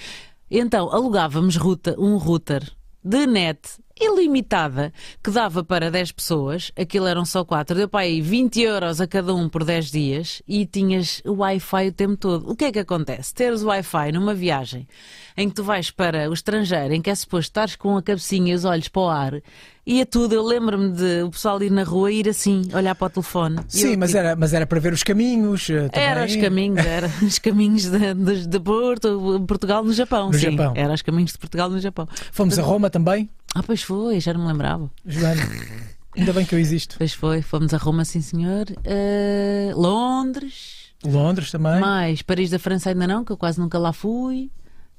Então, alugávamos ruta, um router de net ilimitada que dava para 10 pessoas, aquilo eram só 4, deu para aí 20 euros a cada um por 10 dias e tinhas o Wi-Fi o tempo todo. O que é que acontece? Teres Wi-Fi numa viagem em que tu vais para o estrangeiro, em que é suposto estares com a cabecinha e os olhos para o ar, e é tudo. Eu lembro-me de o pessoal ir na rua e ir assim, olhar para o telefone. Sim, eu, mas tipo, era, mas era para ver os caminhos. eh, também. era os caminhos, era os caminhos de, de, de Porto, Portugal no Japão. No sim, Japão. Era os caminhos de Portugal no Japão. Fomos a Roma também, Ah, pois foi, já não me lembrava. Joana. Ainda bem que eu existo. Pois foi, fomos a Roma, sim senhor. Eh, Londres, Londres também. mais Paris da França ainda não, que eu quase nunca lá fui.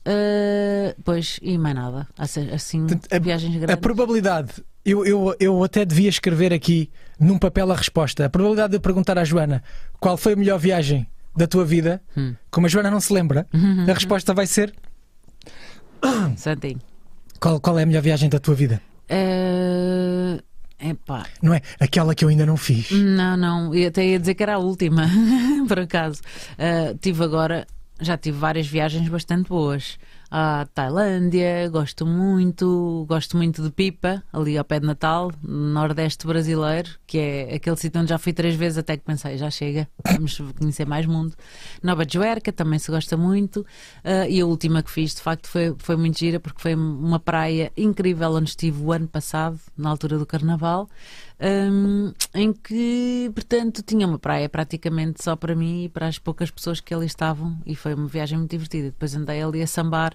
Eh, pois, e mais nada. Assim, assim, a- viagens A grandes. probabilidade, eu, eu, eu até devia escrever aqui num papel a resposta. A probabilidade de eu perguntar à Joana qual foi a melhor viagem da tua vida, Hum. como a Joana não se lembra, a resposta vai ser: Santinho. Qual, qual é a melhor viagem da tua vida? Eh, epá, Não é? Aquela que eu ainda não fiz. Não, não, eu até ia dizer que era a última, por acaso. Ah, tive agora, já tive várias viagens bastante boas. À Tailândia, gosto muito, gosto muito de Pipa, ali ao pé de Natal, no Nordeste brasileiro, que é aquele sítio onde já fui três vezes, até que pensei, já chega, vamos conhecer mais mundo. Nova Juerca também se gosta muito. Ah, e a última que fiz, de facto, foi, foi muito gira, porque foi uma praia incrível onde estive o ano passado, na altura do Carnaval hum, em que, portanto, tinha uma praia praticamente só para mim e para as poucas pessoas que ali estavam, e foi uma viagem muito divertida. Depois andei ali a sambar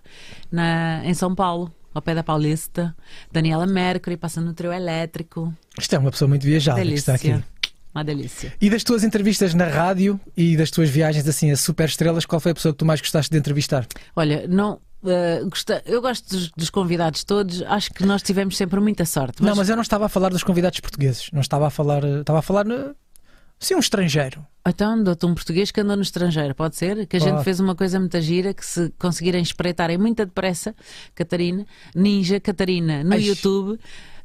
na, em São Paulo, ao pé da Paulista, Daniela Mercury, passando no trio elétrico. Isto é uma pessoa muito viajada que está aqui. Uma delícia. E das tuas entrevistas na rádio e das tuas viagens assim a super estrelas, qual foi a pessoa que tu mais gostaste de entrevistar? Olha, não. Gosta- eu gosto dos, dos convidados todos, acho que nós tivemos sempre muita sorte. Não, mas eu não estava a falar dos convidados portugueses. Não estava a falar. eh, Estava a falar. eh, Sim, um estrangeiro. Então, dou-te um português que andou no estrangeiro, pode ser? Que a gente Pode. fez uma coisa muito gira, que se conseguirem espreitarem muito depressa, Catarina, Ninja Catarina, no Ai. YouTube,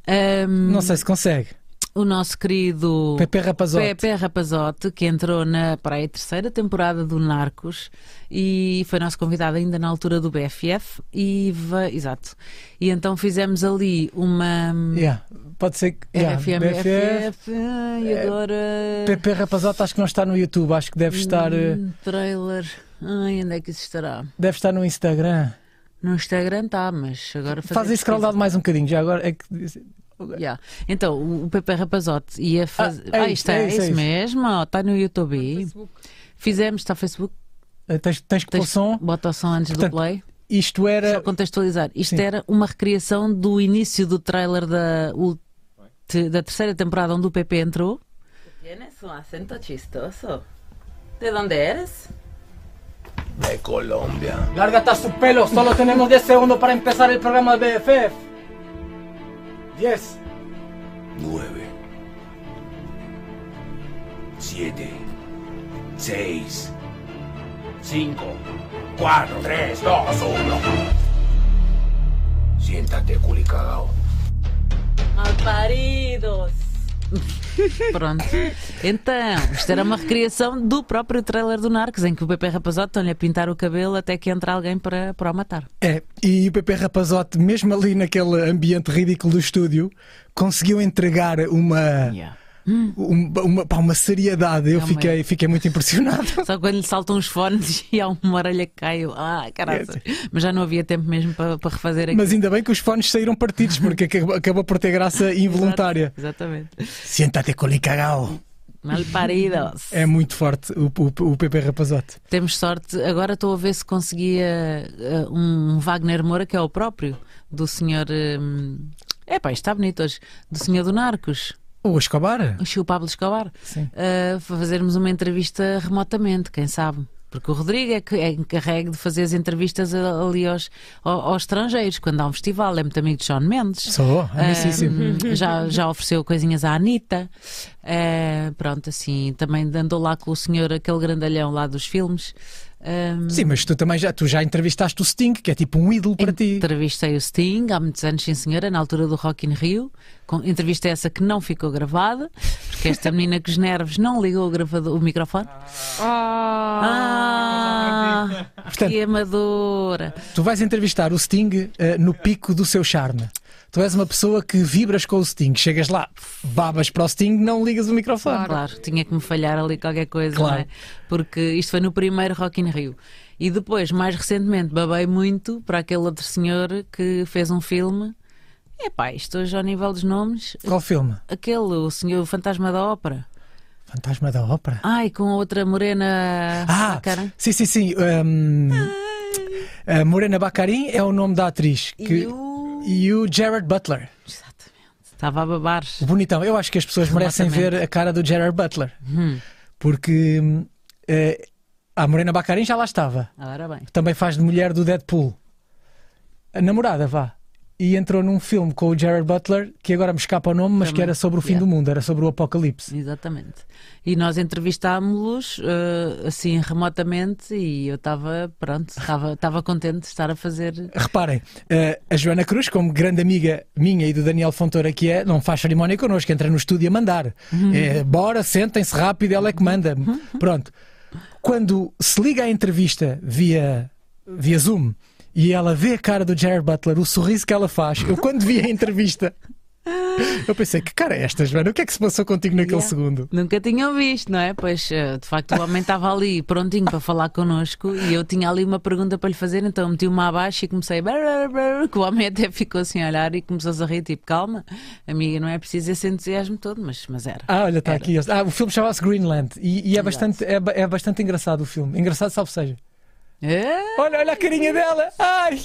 ahm, Não sei se consegue. O nosso querido Pepe Rapazote. Pepe Rapazote, que entrou na para aí, a terceira temporada do Narcos e foi nosso convidado ainda na altura do BFF e exato. E então fizemos ali uma Yeah, Pode ser que. yeah, BFF. BFF, e agora Pepe Rapazote acho que não está no YouTube, acho que deve estar, eh, Hum, trailer. Ai, onde é que isso estará? deve estar no Instagram. No Instagram está, mas agora Faz isso scroll mais um bocadinho, já agora é que. Yeah. Então, o o Pepe Rapazote ia fazer. Ah, é Ah, isto é, é é isso, é isso mesmo, está no YouTube. Fizemos, está no Facebook. eh, Tens, tens que pôr Tens- som. Bota o som antes Portanto, do play. Isto Só era. contextualizar. Isto Sim. era uma recriação do início do trailer da, da terceira temporada onde o Pepe entrou. Tienes um acento chistoso. ¿De dónde eres? De Colombia. Lárgate a su pelo, solo tenemos 10 segundos para empezar el programa de BFF. 10, Nueve. Siete. Seis. Cinco. Cuatro, tres, dos, uno. Siéntate, culicagao. Malparidos! Pronto. Então, isto era uma recriação do próprio trailer do Narcos, em que o Pepe Rapazote estão-lhe a pintar o cabelo até que entra alguém para, para o matar. É, e o Pepe Rapazote, mesmo ali naquele ambiente ridículo do estúdio, conseguiu entregar uma. Yeah. Um- uma, pá, uma seriedade. Eu Hum. É uma- fiquei, fiquei muito impressionado. Só quando lhe saltam os fones e há uma orelha que cai. eu, Ah, caralho. Mas já não havia tempo mesmo para, para refazer aquilo. Mas ainda bem que os fones saíram partidos, porque acabou, por ter graça involuntária. Exatamente. Siéntate colicagao. Mal paridos. É muito forte o, o, o PP Rapazote. Temos sorte. Agora estou a ver se conseguia eh, um Wagner Moura, que é o próprio do senhor. É pá, está bonito hoje. Do senhor do Narcos, O Escobar? o Pablo Escobar. Sim. para fazermos uma entrevista remotamente, quem sabe? Porque o Rodrigo é que é encarregue de fazer as entrevistas ali aos, ao- aos estrangeiros, quando há um festival. É muito amigo de Sean Mendes. Sou, amicíssimo. Um, já, já ofereceu coisinhas à Anitta. Eh, pronto, assim, também andou lá com o senhor, aquele grandalhão lá dos filmes. Um, Sim, mas tu também já, tu já entrevistaste o Sting, que é tipo um ídolo para ti. Entrevistei o Sting há muitos anos, sim senhora, na altura do Rock in Rio. Com, entrevista essa que não ficou gravada, porque esta menina com os nervos não ligou o, gravador, o microfone. Ah, Portanto- que amadora. Tu vais entrevistar o Sting eh, no pico do seu charme. Tu és uma pessoa que vibras com o Sting. Chegas lá, babas para o Sting, não ligas o microfone. Claro, tinha que me falhar ali qualquer coisa, Claro. não é? Porque isto foi no primeiro Rock in Rio. E depois, mais recentemente, babei muito para aquele outro senhor que fez um filme. Epá, isto hoje ao nível dos nomes. Qual filme? Aquele, o senhor o Fantasma da Ópera. Fantasma da Ópera. Ai, com outra morena Ah, bacana. sim, sim, sim. Um, Morena Bacarin é o nome da atriz. Que, E o... e o Gerard Butler. Estava a babar. O bonitão. Eu acho que as pessoas merecem ver a cara do Gerard Butler. Hum, Porque eh, a Morena Bacarin já lá estava. ora bem. Também faz de mulher do Deadpool. A namorada, vá. E entrou num filme com o Gerard Butler, que agora me escapa o nome, mas que Também. era sobre o fim Yeah. do mundo, era sobre o apocalipse. Exatamente. E nós entrevistámos-los eh, assim remotamente e eu estava, pronto, estava contente de estar a fazer. Reparem, eh, a Joana Cruz, como grande amiga minha e do Daniel Fontoura que é, não faz cerimónia connosco, entra no estúdio a mandar. É, bora, sentem-se rápido, ela é que manda. Pronto. Quando se liga à entrevista via, via Zoom e ela vê a cara do Jared Butler, o sorriso que ela faz, eu quando vi a entrevista, eu pensei, que cara é esta, Joana? O que é que se passou contigo naquele Yeah. segundo? Nunca tinham visto, não é? Pois, eh, de facto, o homem estava ali prontinho para falar connosco e eu tinha ali uma pergunta para lhe fazer, então meti-me abaixo e comecei. Que o homem até ficou assim a olhar e começou a rir, tipo, calma, amiga, não é preciso esse entusiasmo todo, mas, mas era. Ah, olha, está aqui. Ah, o filme chama-se Greenland e, e é, Exato. bastante, é, é bastante engraçado o filme. Engraçado, salve seja. É? Olha, olha a carinha dela. Ai!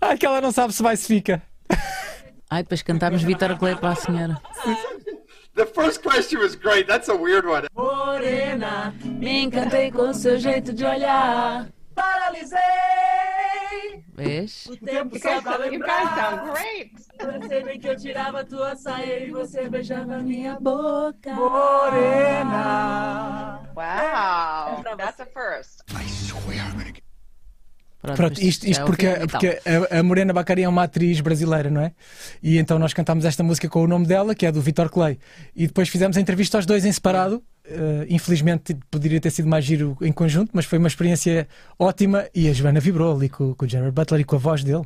Ai, que ela não sabe se vai se fica. Ai, depois cantámos Vitor Clay para a senhora. The first question was great. That's a weird one. Morena, me encantei com o seu jeito de olhar. Paralisei! Vês? O tempo só pra lembrar. great. Percebi que eu tirava tua saia e você beijava minha boca. Morena! Wow. That's a first. Pronto, isto, já isto é porque, porque a, a Morena Bacari é uma atriz brasileira, não é? E então nós cantámos esta música com o nome dela, que é do Vitor Clay. E depois fizemos a entrevista aos dois em separado. Eh, infelizmente poderia ter sido mais giro em conjunto, mas foi uma experiência ótima e a Joana vibrou ali com, com o Gerard Butler e com a voz dele.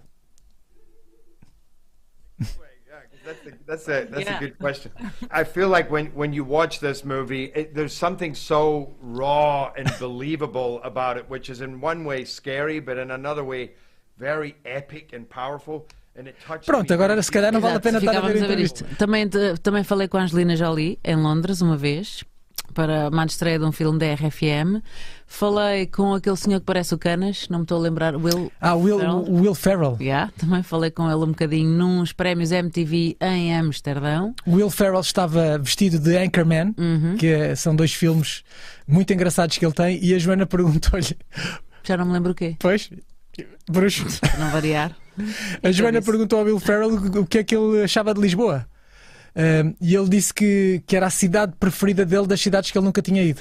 That's a, that's a, Yeah. a good question. I feel like when, when you watch this movie, it, there's something so raw and believable about it, which is in one way scary, but in another way very epic and powerful. And it touches Pronto, me agora very se calhar não vale a Exato, pena estar a ver a ficávamos entrevista. isto. Também, também falei com a Angelina Jolie em Londres uma vez para uma estreia de um filme da RFM. Falei com aquele senhor que parece o Canas, não me estou a lembrar, Will. Ah, Will, Ferrell. Will Ferrell. Yeah, também falei com ele um bocadinho nos prémios MTV em Amsterdão. Will Ferrell estava vestido de Anchorman, Uhum. que são dois filmes muito engraçados que ele tem, e a Joana perguntou-lhe: Já não me lembro o quê, Pois, bruxo. para não variar. A Joana disse. perguntou ao Will Ferrell o que é que ele achava de Lisboa. E ele disse que, que era a cidade preferida dele das cidades que ele nunca tinha ido.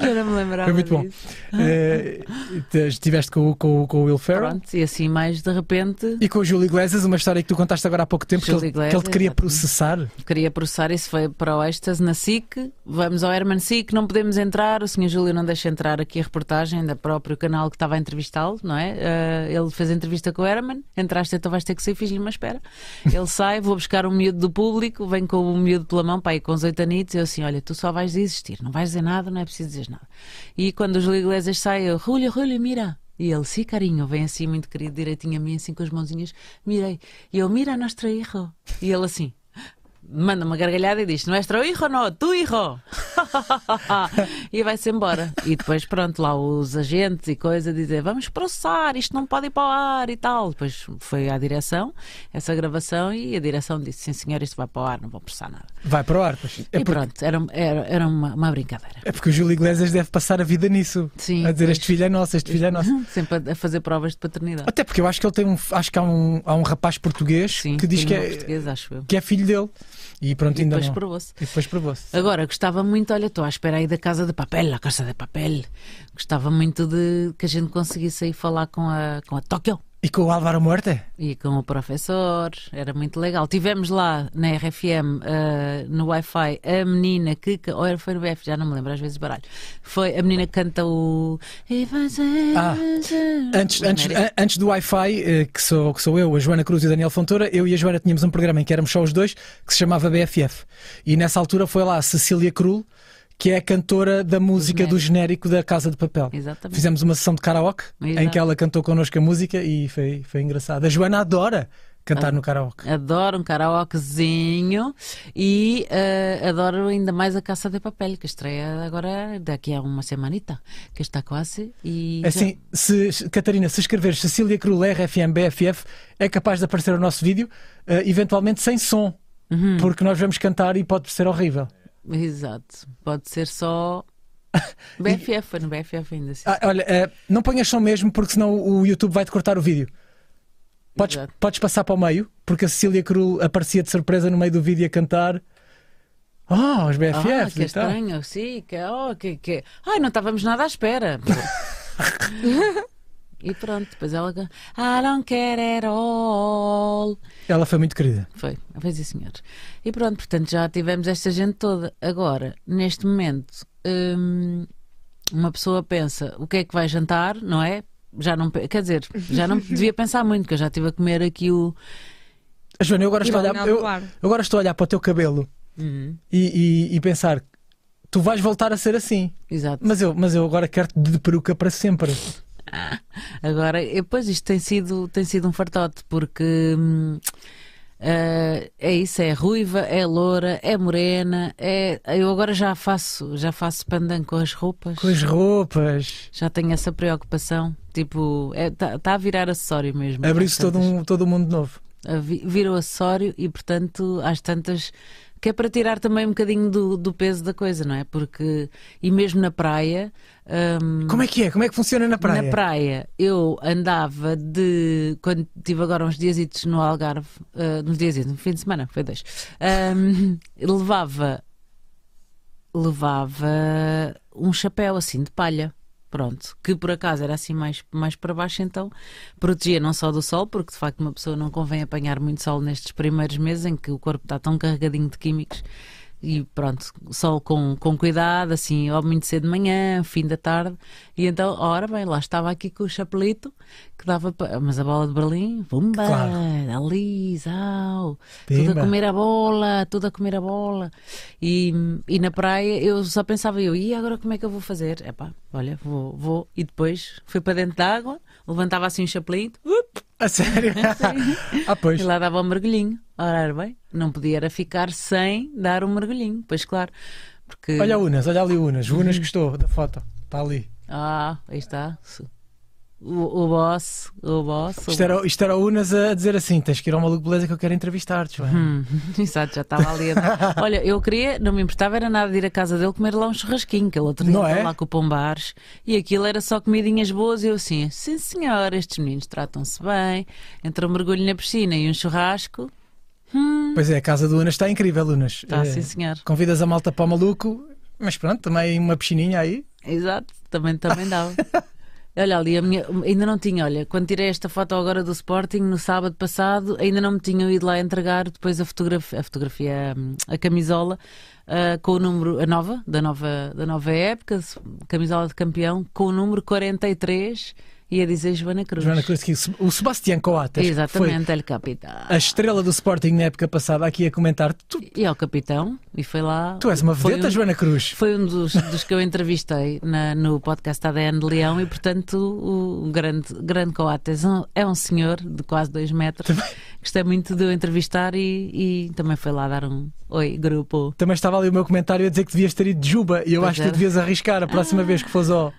Já não me lembrava. Foi muito bom. Eh, te- estiveste com, o- com, com o Will Ferrell. Pronto, e assim mais de repente E com o Júlio Iglesias, uma história que tu contaste agora há pouco tempo, que ele, que ele te Iglesias, queria exatamente. processar. queria processar isso, foi para o êxtase na SIC. Vamos ao Herman SIC, não podemos entrar. O senhor Júlio não deixa entrar aqui a reportagem da próprio canal que estava a entrevistá-lo, não é? Eh, ele fez a entrevista com o Herman. Entraste, então vais ter que sair, fiz-lhe uma espera. Ele sai, vou buscar um miúdo do público, vem com o miúdo pela mão, pai, com os oito anitos. Eu assim: olha, tu só vais existir, não vais dizer nada, não é preciso dizer nada. E quando o Júlio Iglesias sai, eu, Julio, Julio, mira. E ele, sim, carinho, vem assim muito querido, direitinho a mim, assim com as mãozinhas, mirei. E eu, mira, nosso hijo. E ele assim, manda uma gargalhada e diz: Nuestro hijo não, tu hijo. e vai-se embora. E depois, pronto, lá os agentes e coisa dizer: Vamos processar, isto não pode ir para o ar e tal. Depois foi à direção, essa gravação, e a direção disse: Sim, senhor, isto vai para o ar, não vou processar nada. Vai para o ar, pois. É e porque, pronto, era, era, era uma, uma brincadeira. é porque o Júlio Iglesias deve passar a vida nisso. Sim, a dizer. Este filho é nosso, este filho é nosso. Sempre a, fazer provas de paternidade. Até porque eu acho que ele tem um. Acho que há um, há um rapaz português Sim, que diz que é, que é filho dele. E pronto, E ainda depois não. provou-se. E depois provou-se. Agora, gostava muito, olha, estou à espera aí da Casa de Papel, a Casa de Papel. Gostava muito de que a gente conseguisse aí falar com a, com a Tóquio E com o Álvaro Morte? e com o professor, era muito legal. Tivemos lá na RFM, eh, no Wi-Fi, a menina que, ou era foi no BF, já não me lembro, às vezes baralho. Foi a menina que canta o. Ah, Antes, antes, antes do Wi-Fi, eh, que sou, que sou eu, a Joana Cruz e o Daniel Fontoura, eu e a Joana tínhamos um programa em que éramos só os dois, que se chamava BFF. E nessa altura foi lá a Cecília Krul, que é a cantora da música do genérico da Casa de Papel. Exatamente. Fizemos uma sessão de karaoke em que ela cantou connosco a música e foi, foi engraçado. A Joana adora cantar no karaoke. Adoro um karaokezinho e eh, adoro ainda mais a Caça de Papel, que estreia agora daqui a uma semanita, que está quase. E Assim, se, Catarina, se escreveres Cecília Krul RFM BFF, é capaz de aparecer o nosso vídeo, eh, eventualmente sem som, Uhum. porque nós vamos cantar e pode ser horrível. Exato. Pode ser só. BFF, foi no BFF ainda. Sim. Ah, olha, eh, não ponhas som mesmo, porque senão o YouTube vai-te cortar o vídeo. Podes, Exato. podes passar para o meio, porque a Cecília Krul aparecia de surpresa no meio do vídeo a cantar. Oh, os Ah, BFF que e tal. estranho, sim, que, oh, que, que... Ai, não estávamos nada à espera. e pronto, depois ela. I don't care at all. Ela foi muito querida. Foi, fez sim, senhor. E pronto, portanto, já tivemos esta gente toda. Agora, neste momento, hum, uma pessoa pensa o que é que vai jantar, não é? Já não, quer dizer, já não devia pensar muito, que eu já estive a comer aqui o. Joana, eu agora, estou a olhar, eu agora estou a olhar para o teu cabelo Uhum, e, e- e pensar: tu vais voltar a ser assim. exato. Mas eu, mas eu agora quero-te de peruca para sempre. Agora, e, pois isto tem sido, tem sido um fartote, porque hum, eh, é isso, é ruiva, é loura, é morena, é, eu agora já faço, já faço pandan com as roupas. Com as roupas. Já tenho essa preocupação. Tipo, está tá a virar acessório mesmo. Abriu-se todo um, todo um mundo novo. Virou acessório e, portanto, às tantas. Que é para tirar também um bocadinho do, do peso da coisa, não é? Porque. E mesmo na praia. hum, Como é que é? Como é que funciona na praia? Na praia, eu andava de. Quando tive agora uns dias no Algarve, ah, uns dias, no fim de semana, foi dois, ahm, levava. Levava um chapéu assim de palha. Pronto, que por acaso era assim mais, mais para baixo, então protegia não só do sol, porque de facto uma pessoa não convém apanhar muito sol nestes primeiros meses em que o corpo está tão carregadinho de químicos e pronto, sol com, com cuidado, assim, ou muito cedo de manhã, fim da tarde, e então, ora bem, lá estava aqui com o chapelito que dava para. Mas a bola de Berlim, pumba, Claro. ali, zau, tudo a comer a bola, tudo a comer a bola. E, e na praia eu só pensava eu, e agora como é que eu vou fazer? Epá, olha, vou, vou. E depois fui para dentro da água, levantava assim um chapelito, up, A sério? ah, pois. e lá dava um mergulhinho. Ora, era bem, não podia era ficar sem dar um mergulhinho, pois claro. Porque... Olha o Unas, olha ali o Unas. O Unas gostou da foto. Está ali. Ah, aí está. O, o boss, o boss. o Isto era, isto era o Unas a dizer assim: tens que ir ao maluco beleza que eu quero entrevistar-te. Joana." Hum, exato, já estava ali. a- Olha, eu queria, não me importava, era nada de ir à casa dele comer lá um churrasquinho, que ele outro dia é? lá com o Pombares e aquilo era só comidinhas boas. E eu assim, sim senhor, estes meninos tratam-se bem, entre um mergulho na piscina e um churrasco, Pois é, a casa do Unas está incrível, Unas. está Eh, sim senhor. Convidas a malta para o maluco, mas pronto, também uma piscininha aí. Exato, também, também dava. Olha ali, a minha, ainda não tinha, olha, quando tirei esta foto agora do Sporting, no sábado passado, ainda não me tinham ido lá entregar depois a fotografia, a, fotografia, a camisola ah, com o número, a nova, da nova, da nova época, camisola de campeão, com o número 43 e a dizer Joana Cruz. Joana Cruz, que o Sebastião Coates Exatamente, ele capitão. a estrela do Sporting na época passada aqui a comentar. Tu, E ao capitão, e foi lá. tu és uma vedeta, um- Joana Cruz. Foi um dos, dos que eu entrevistei na- no podcast ADN de Leão e, portanto, o, grande, grande Coates é um- é um senhor de quase dois metros. Gostei muito de o entrevistar e, e também foi lá dar um oi, grupo. Também estava ali o meu comentário a dizer que devias ter ido de Juba e eu Pois acho que era. tu devias arriscar a próxima vez que fores ao.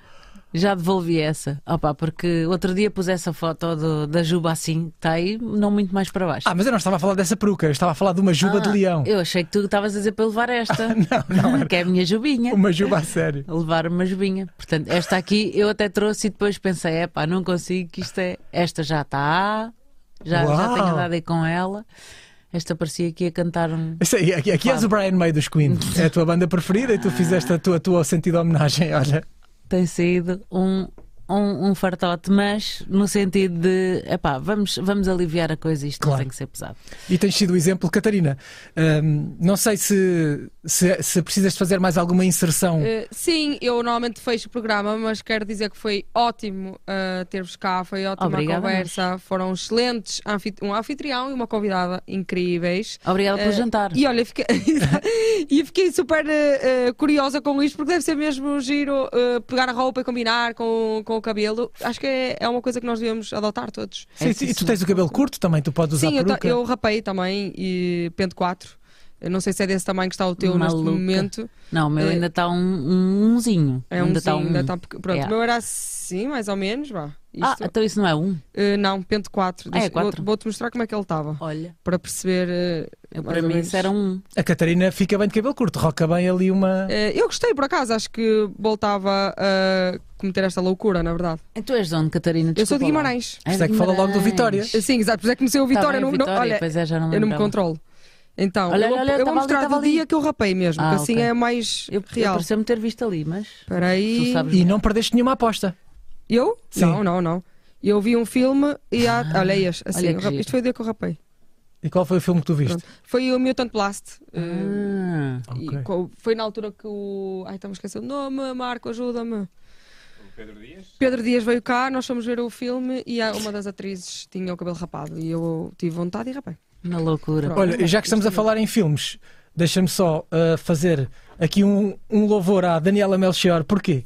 Já devolvi essa. Opa, porque outro dia pus essa foto do- da Juba assim, está aí, não muito mais para baixo. Ah, mas eu não estava a falar dessa peruca, eu estava a falar de uma Juba de Ah, leão. Eu achei que tu estavas a dizer para levar esta. que é a minha Jubinha. Uma Juba a sério. a levar uma jubinha. Portanto, esta aqui eu até trouxe e depois pensei, é pá, não consigo, que isto é. Esta já está, já, já tenho andado aí com ela. Esta parecia que ia cantar um. Isso aí, aqui, aqui és o Brian May dos Queen. É a tua banda preferida e tu fizeste a tua, a tua sentido homenagem. Olha, Tem sido um. Um, um fartote, mas no sentido de epá, vamos, vamos aliviar a coisa, isto Claro. não tem que ser pesado. e tens sido o exemplo, Catarina. hum, não sei se, se, se precisas de fazer mais alguma inserção. Eh, sim, eu normalmente fecho o programa, mas quero dizer que foi ótimo eh, ter-vos cá, foi ótima Obrigada, a conversa, foram excelentes, anfit- um anfitrião e uma convidada incríveis. Obrigada pelo Eh, jantar. E olha, fiquei, e fiquei super curiosa com isto, porque deve ser mesmo giro pegar a roupa e combinar com, com o cabelo. Acho que é, é uma coisa que nós devemos adotar todos. Sim, sim, e tu tens o cabelo curto também, tu podes usar Sim, eu, ta- peruca. eu rapei também e pente 4. Eu não sei se é desse tamanho que está o teu Maluca. neste momento. Não, o meu eh, ainda está um, um umzinho. É um ainda está um. ainda está pequ- Pronto, Yeah. o meu era assim, mais ou menos, vá. Ah, Isto- então isso não é um? Eh, não, pente 4. Ah, é quatro? Vou-te mostrar como é que ele estava. Olha, Para perceber. eu, mais para mim menos. isso era um. A Catarina fica bem de cabelo curto, roca bem ali uma. Eh, eu gostei, por acaso. Acho que voltava a cometer esta loucura, na verdade. E tu és de onde, Catarina? eu sou de Desculpa. Guimarães. Por isso é que fala logo do Vitória. Sim, exato. Por isso é que comecei o Vitória. Tá bem, não, não- Vitória, olha, pois é, já não eu não me controlo. Então, Olha, eu vou, olha, eu vou tava ali, mostrar do ali. dia que eu rapei mesmo, Ah, que assim ok. é mais Eu, eu real. pareceu-me ter visto ali, mas Espera aí. tu sabes. E não perdeste nenhuma aposta. Eu? Sim. Não, não, não. Eu vi um filme e há. Ah, olha este, assim, olha eu rap- isto foi o dia que eu rapei. E qual foi o filme que tu viste? Pronto. Foi o Mutant Blast. eh, Ah, e Ok. co- foi na altura que o. Ai, estamos a esquecer o nome, Marco, ajuda-me. Pedro Dias? Pedro Dias veio cá, nós fomos ver o filme e uma das atrizes tinha o cabelo rapado e eu tive vontade e rapei. Na loucura. Pronto. Olha, já que estamos a falar em filmes, deixa-me só uh, fazer aqui um, um louvor à Daniela Melchior. Porquê?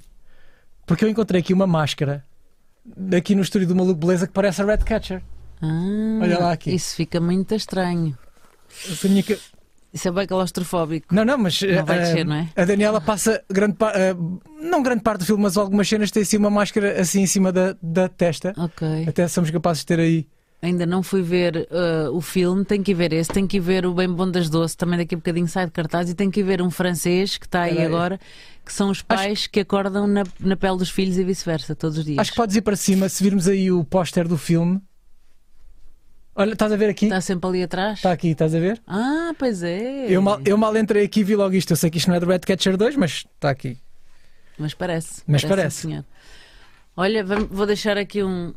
Porque eu encontrei aqui uma máscara aqui no estúdio do Maluco Beleza que parece a Redcatcher. Ah, Olha lá aqui. Isso fica muito estranho. Que- Isso é bem claustrofóbico. Não, não, mas Não vai uh, descer, não é? a Daniela passa grande parte, não grande parte do filme, mas algumas cenas tem assim uma máscara assim em cima da, da testa. Ok. Até somos capazes de ter aí. Ainda não fui ver uh, o filme, tenho que ver esse, tenho que ver o Bem Bom das Doce, também daqui a bocadinho sai de cartaz, e tenho que ver um francês que está aí agora, que são os pais que acordam na, na pele dos filhos e vice-versa, todos os dias. Acho que podes ir para cima se virmos aí o póster do filme. Olha, estás a ver aqui? Está sempre ali atrás? Está aqui, estás a ver? Ah, pois é. Eu mal, eu mal entrei aqui e vi logo isto. Eu sei que isto não é do Redcatcher 2, mas está aqui. Mas parece. Mas parece. senhor. Olha, vou deixar aqui um,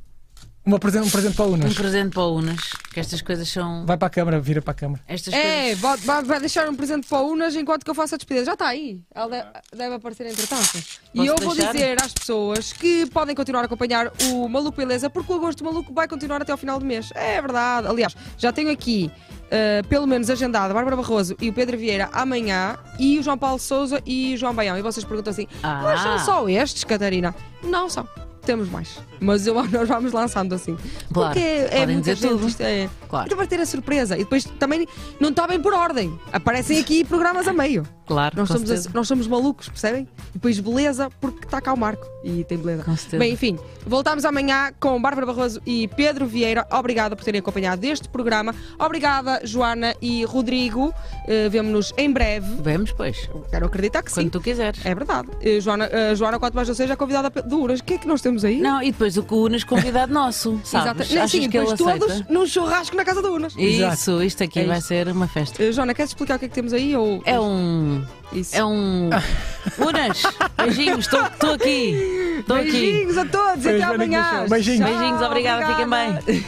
Uma presente, um presente para o um Unas. presente para o Unas, que estas coisas são. Vai para a câmara, vira para a câmara. Estas É, coisas. vai, vai- deixar um presente para o Unas enquanto que eu faço a despedida. Já está aí. Ela deve, deve aparecer entretanto. E eu vou deixar? dizer às pessoas que podem continuar a acompanhar o Maluco Beleza, porque o Agosto Maluco vai continuar até ao final do mês. É verdade. Aliás, já tenho aqui. uh, pelo menos agendado a Bárbara Barroso e o Pedro Vieira amanhã e o João Paulo Souza e o João Baião. E vocês perguntam assim: Ah. mas são só estes, Catarina? Não são. Temos mais. Mas eu- nós vamos lançando assim. Claro, Porque é, é muita dizer gente. tudo. Isto é, Claro. então vai ter a surpresa. E depois também não bem por ordem. Aparecem aqui programas a meio. Claro, Nós somos, nós somos malucos, percebem? E depois beleza, porque está cá o Marco. E tem beleza. Com certeza. Bem, enfim, voltamos amanhã com Bárbara Barroso e Pedro Vieira. Obrigada por terem acompanhado este programa. Obrigada, Joana e Rodrigo. Uh, Vemo-nos em breve. Vemos, pois. Quero acreditar que sim. Quando tu quiseres. É verdade. Uh, Joana, uh, Joana, quanto mais eu seja, convidada de Uras. O que é que nós temos aí? Não, e depois o que o Unas convidado nosso, sabes? Exato. Sim, que depois todos aceita? num churrasco na casa de Unas. Isso, isto aqui É vai isto. ser uma festa. Uh, Joana, queres explicar o que é que temos aí? Ou... É um. Isso. É um. Unas! Beijinhos, estou aqui! Estou aqui! Beijinhos a todos e até amanhã. Beijinhos. Beijinhos, obrigada, fiquem bem.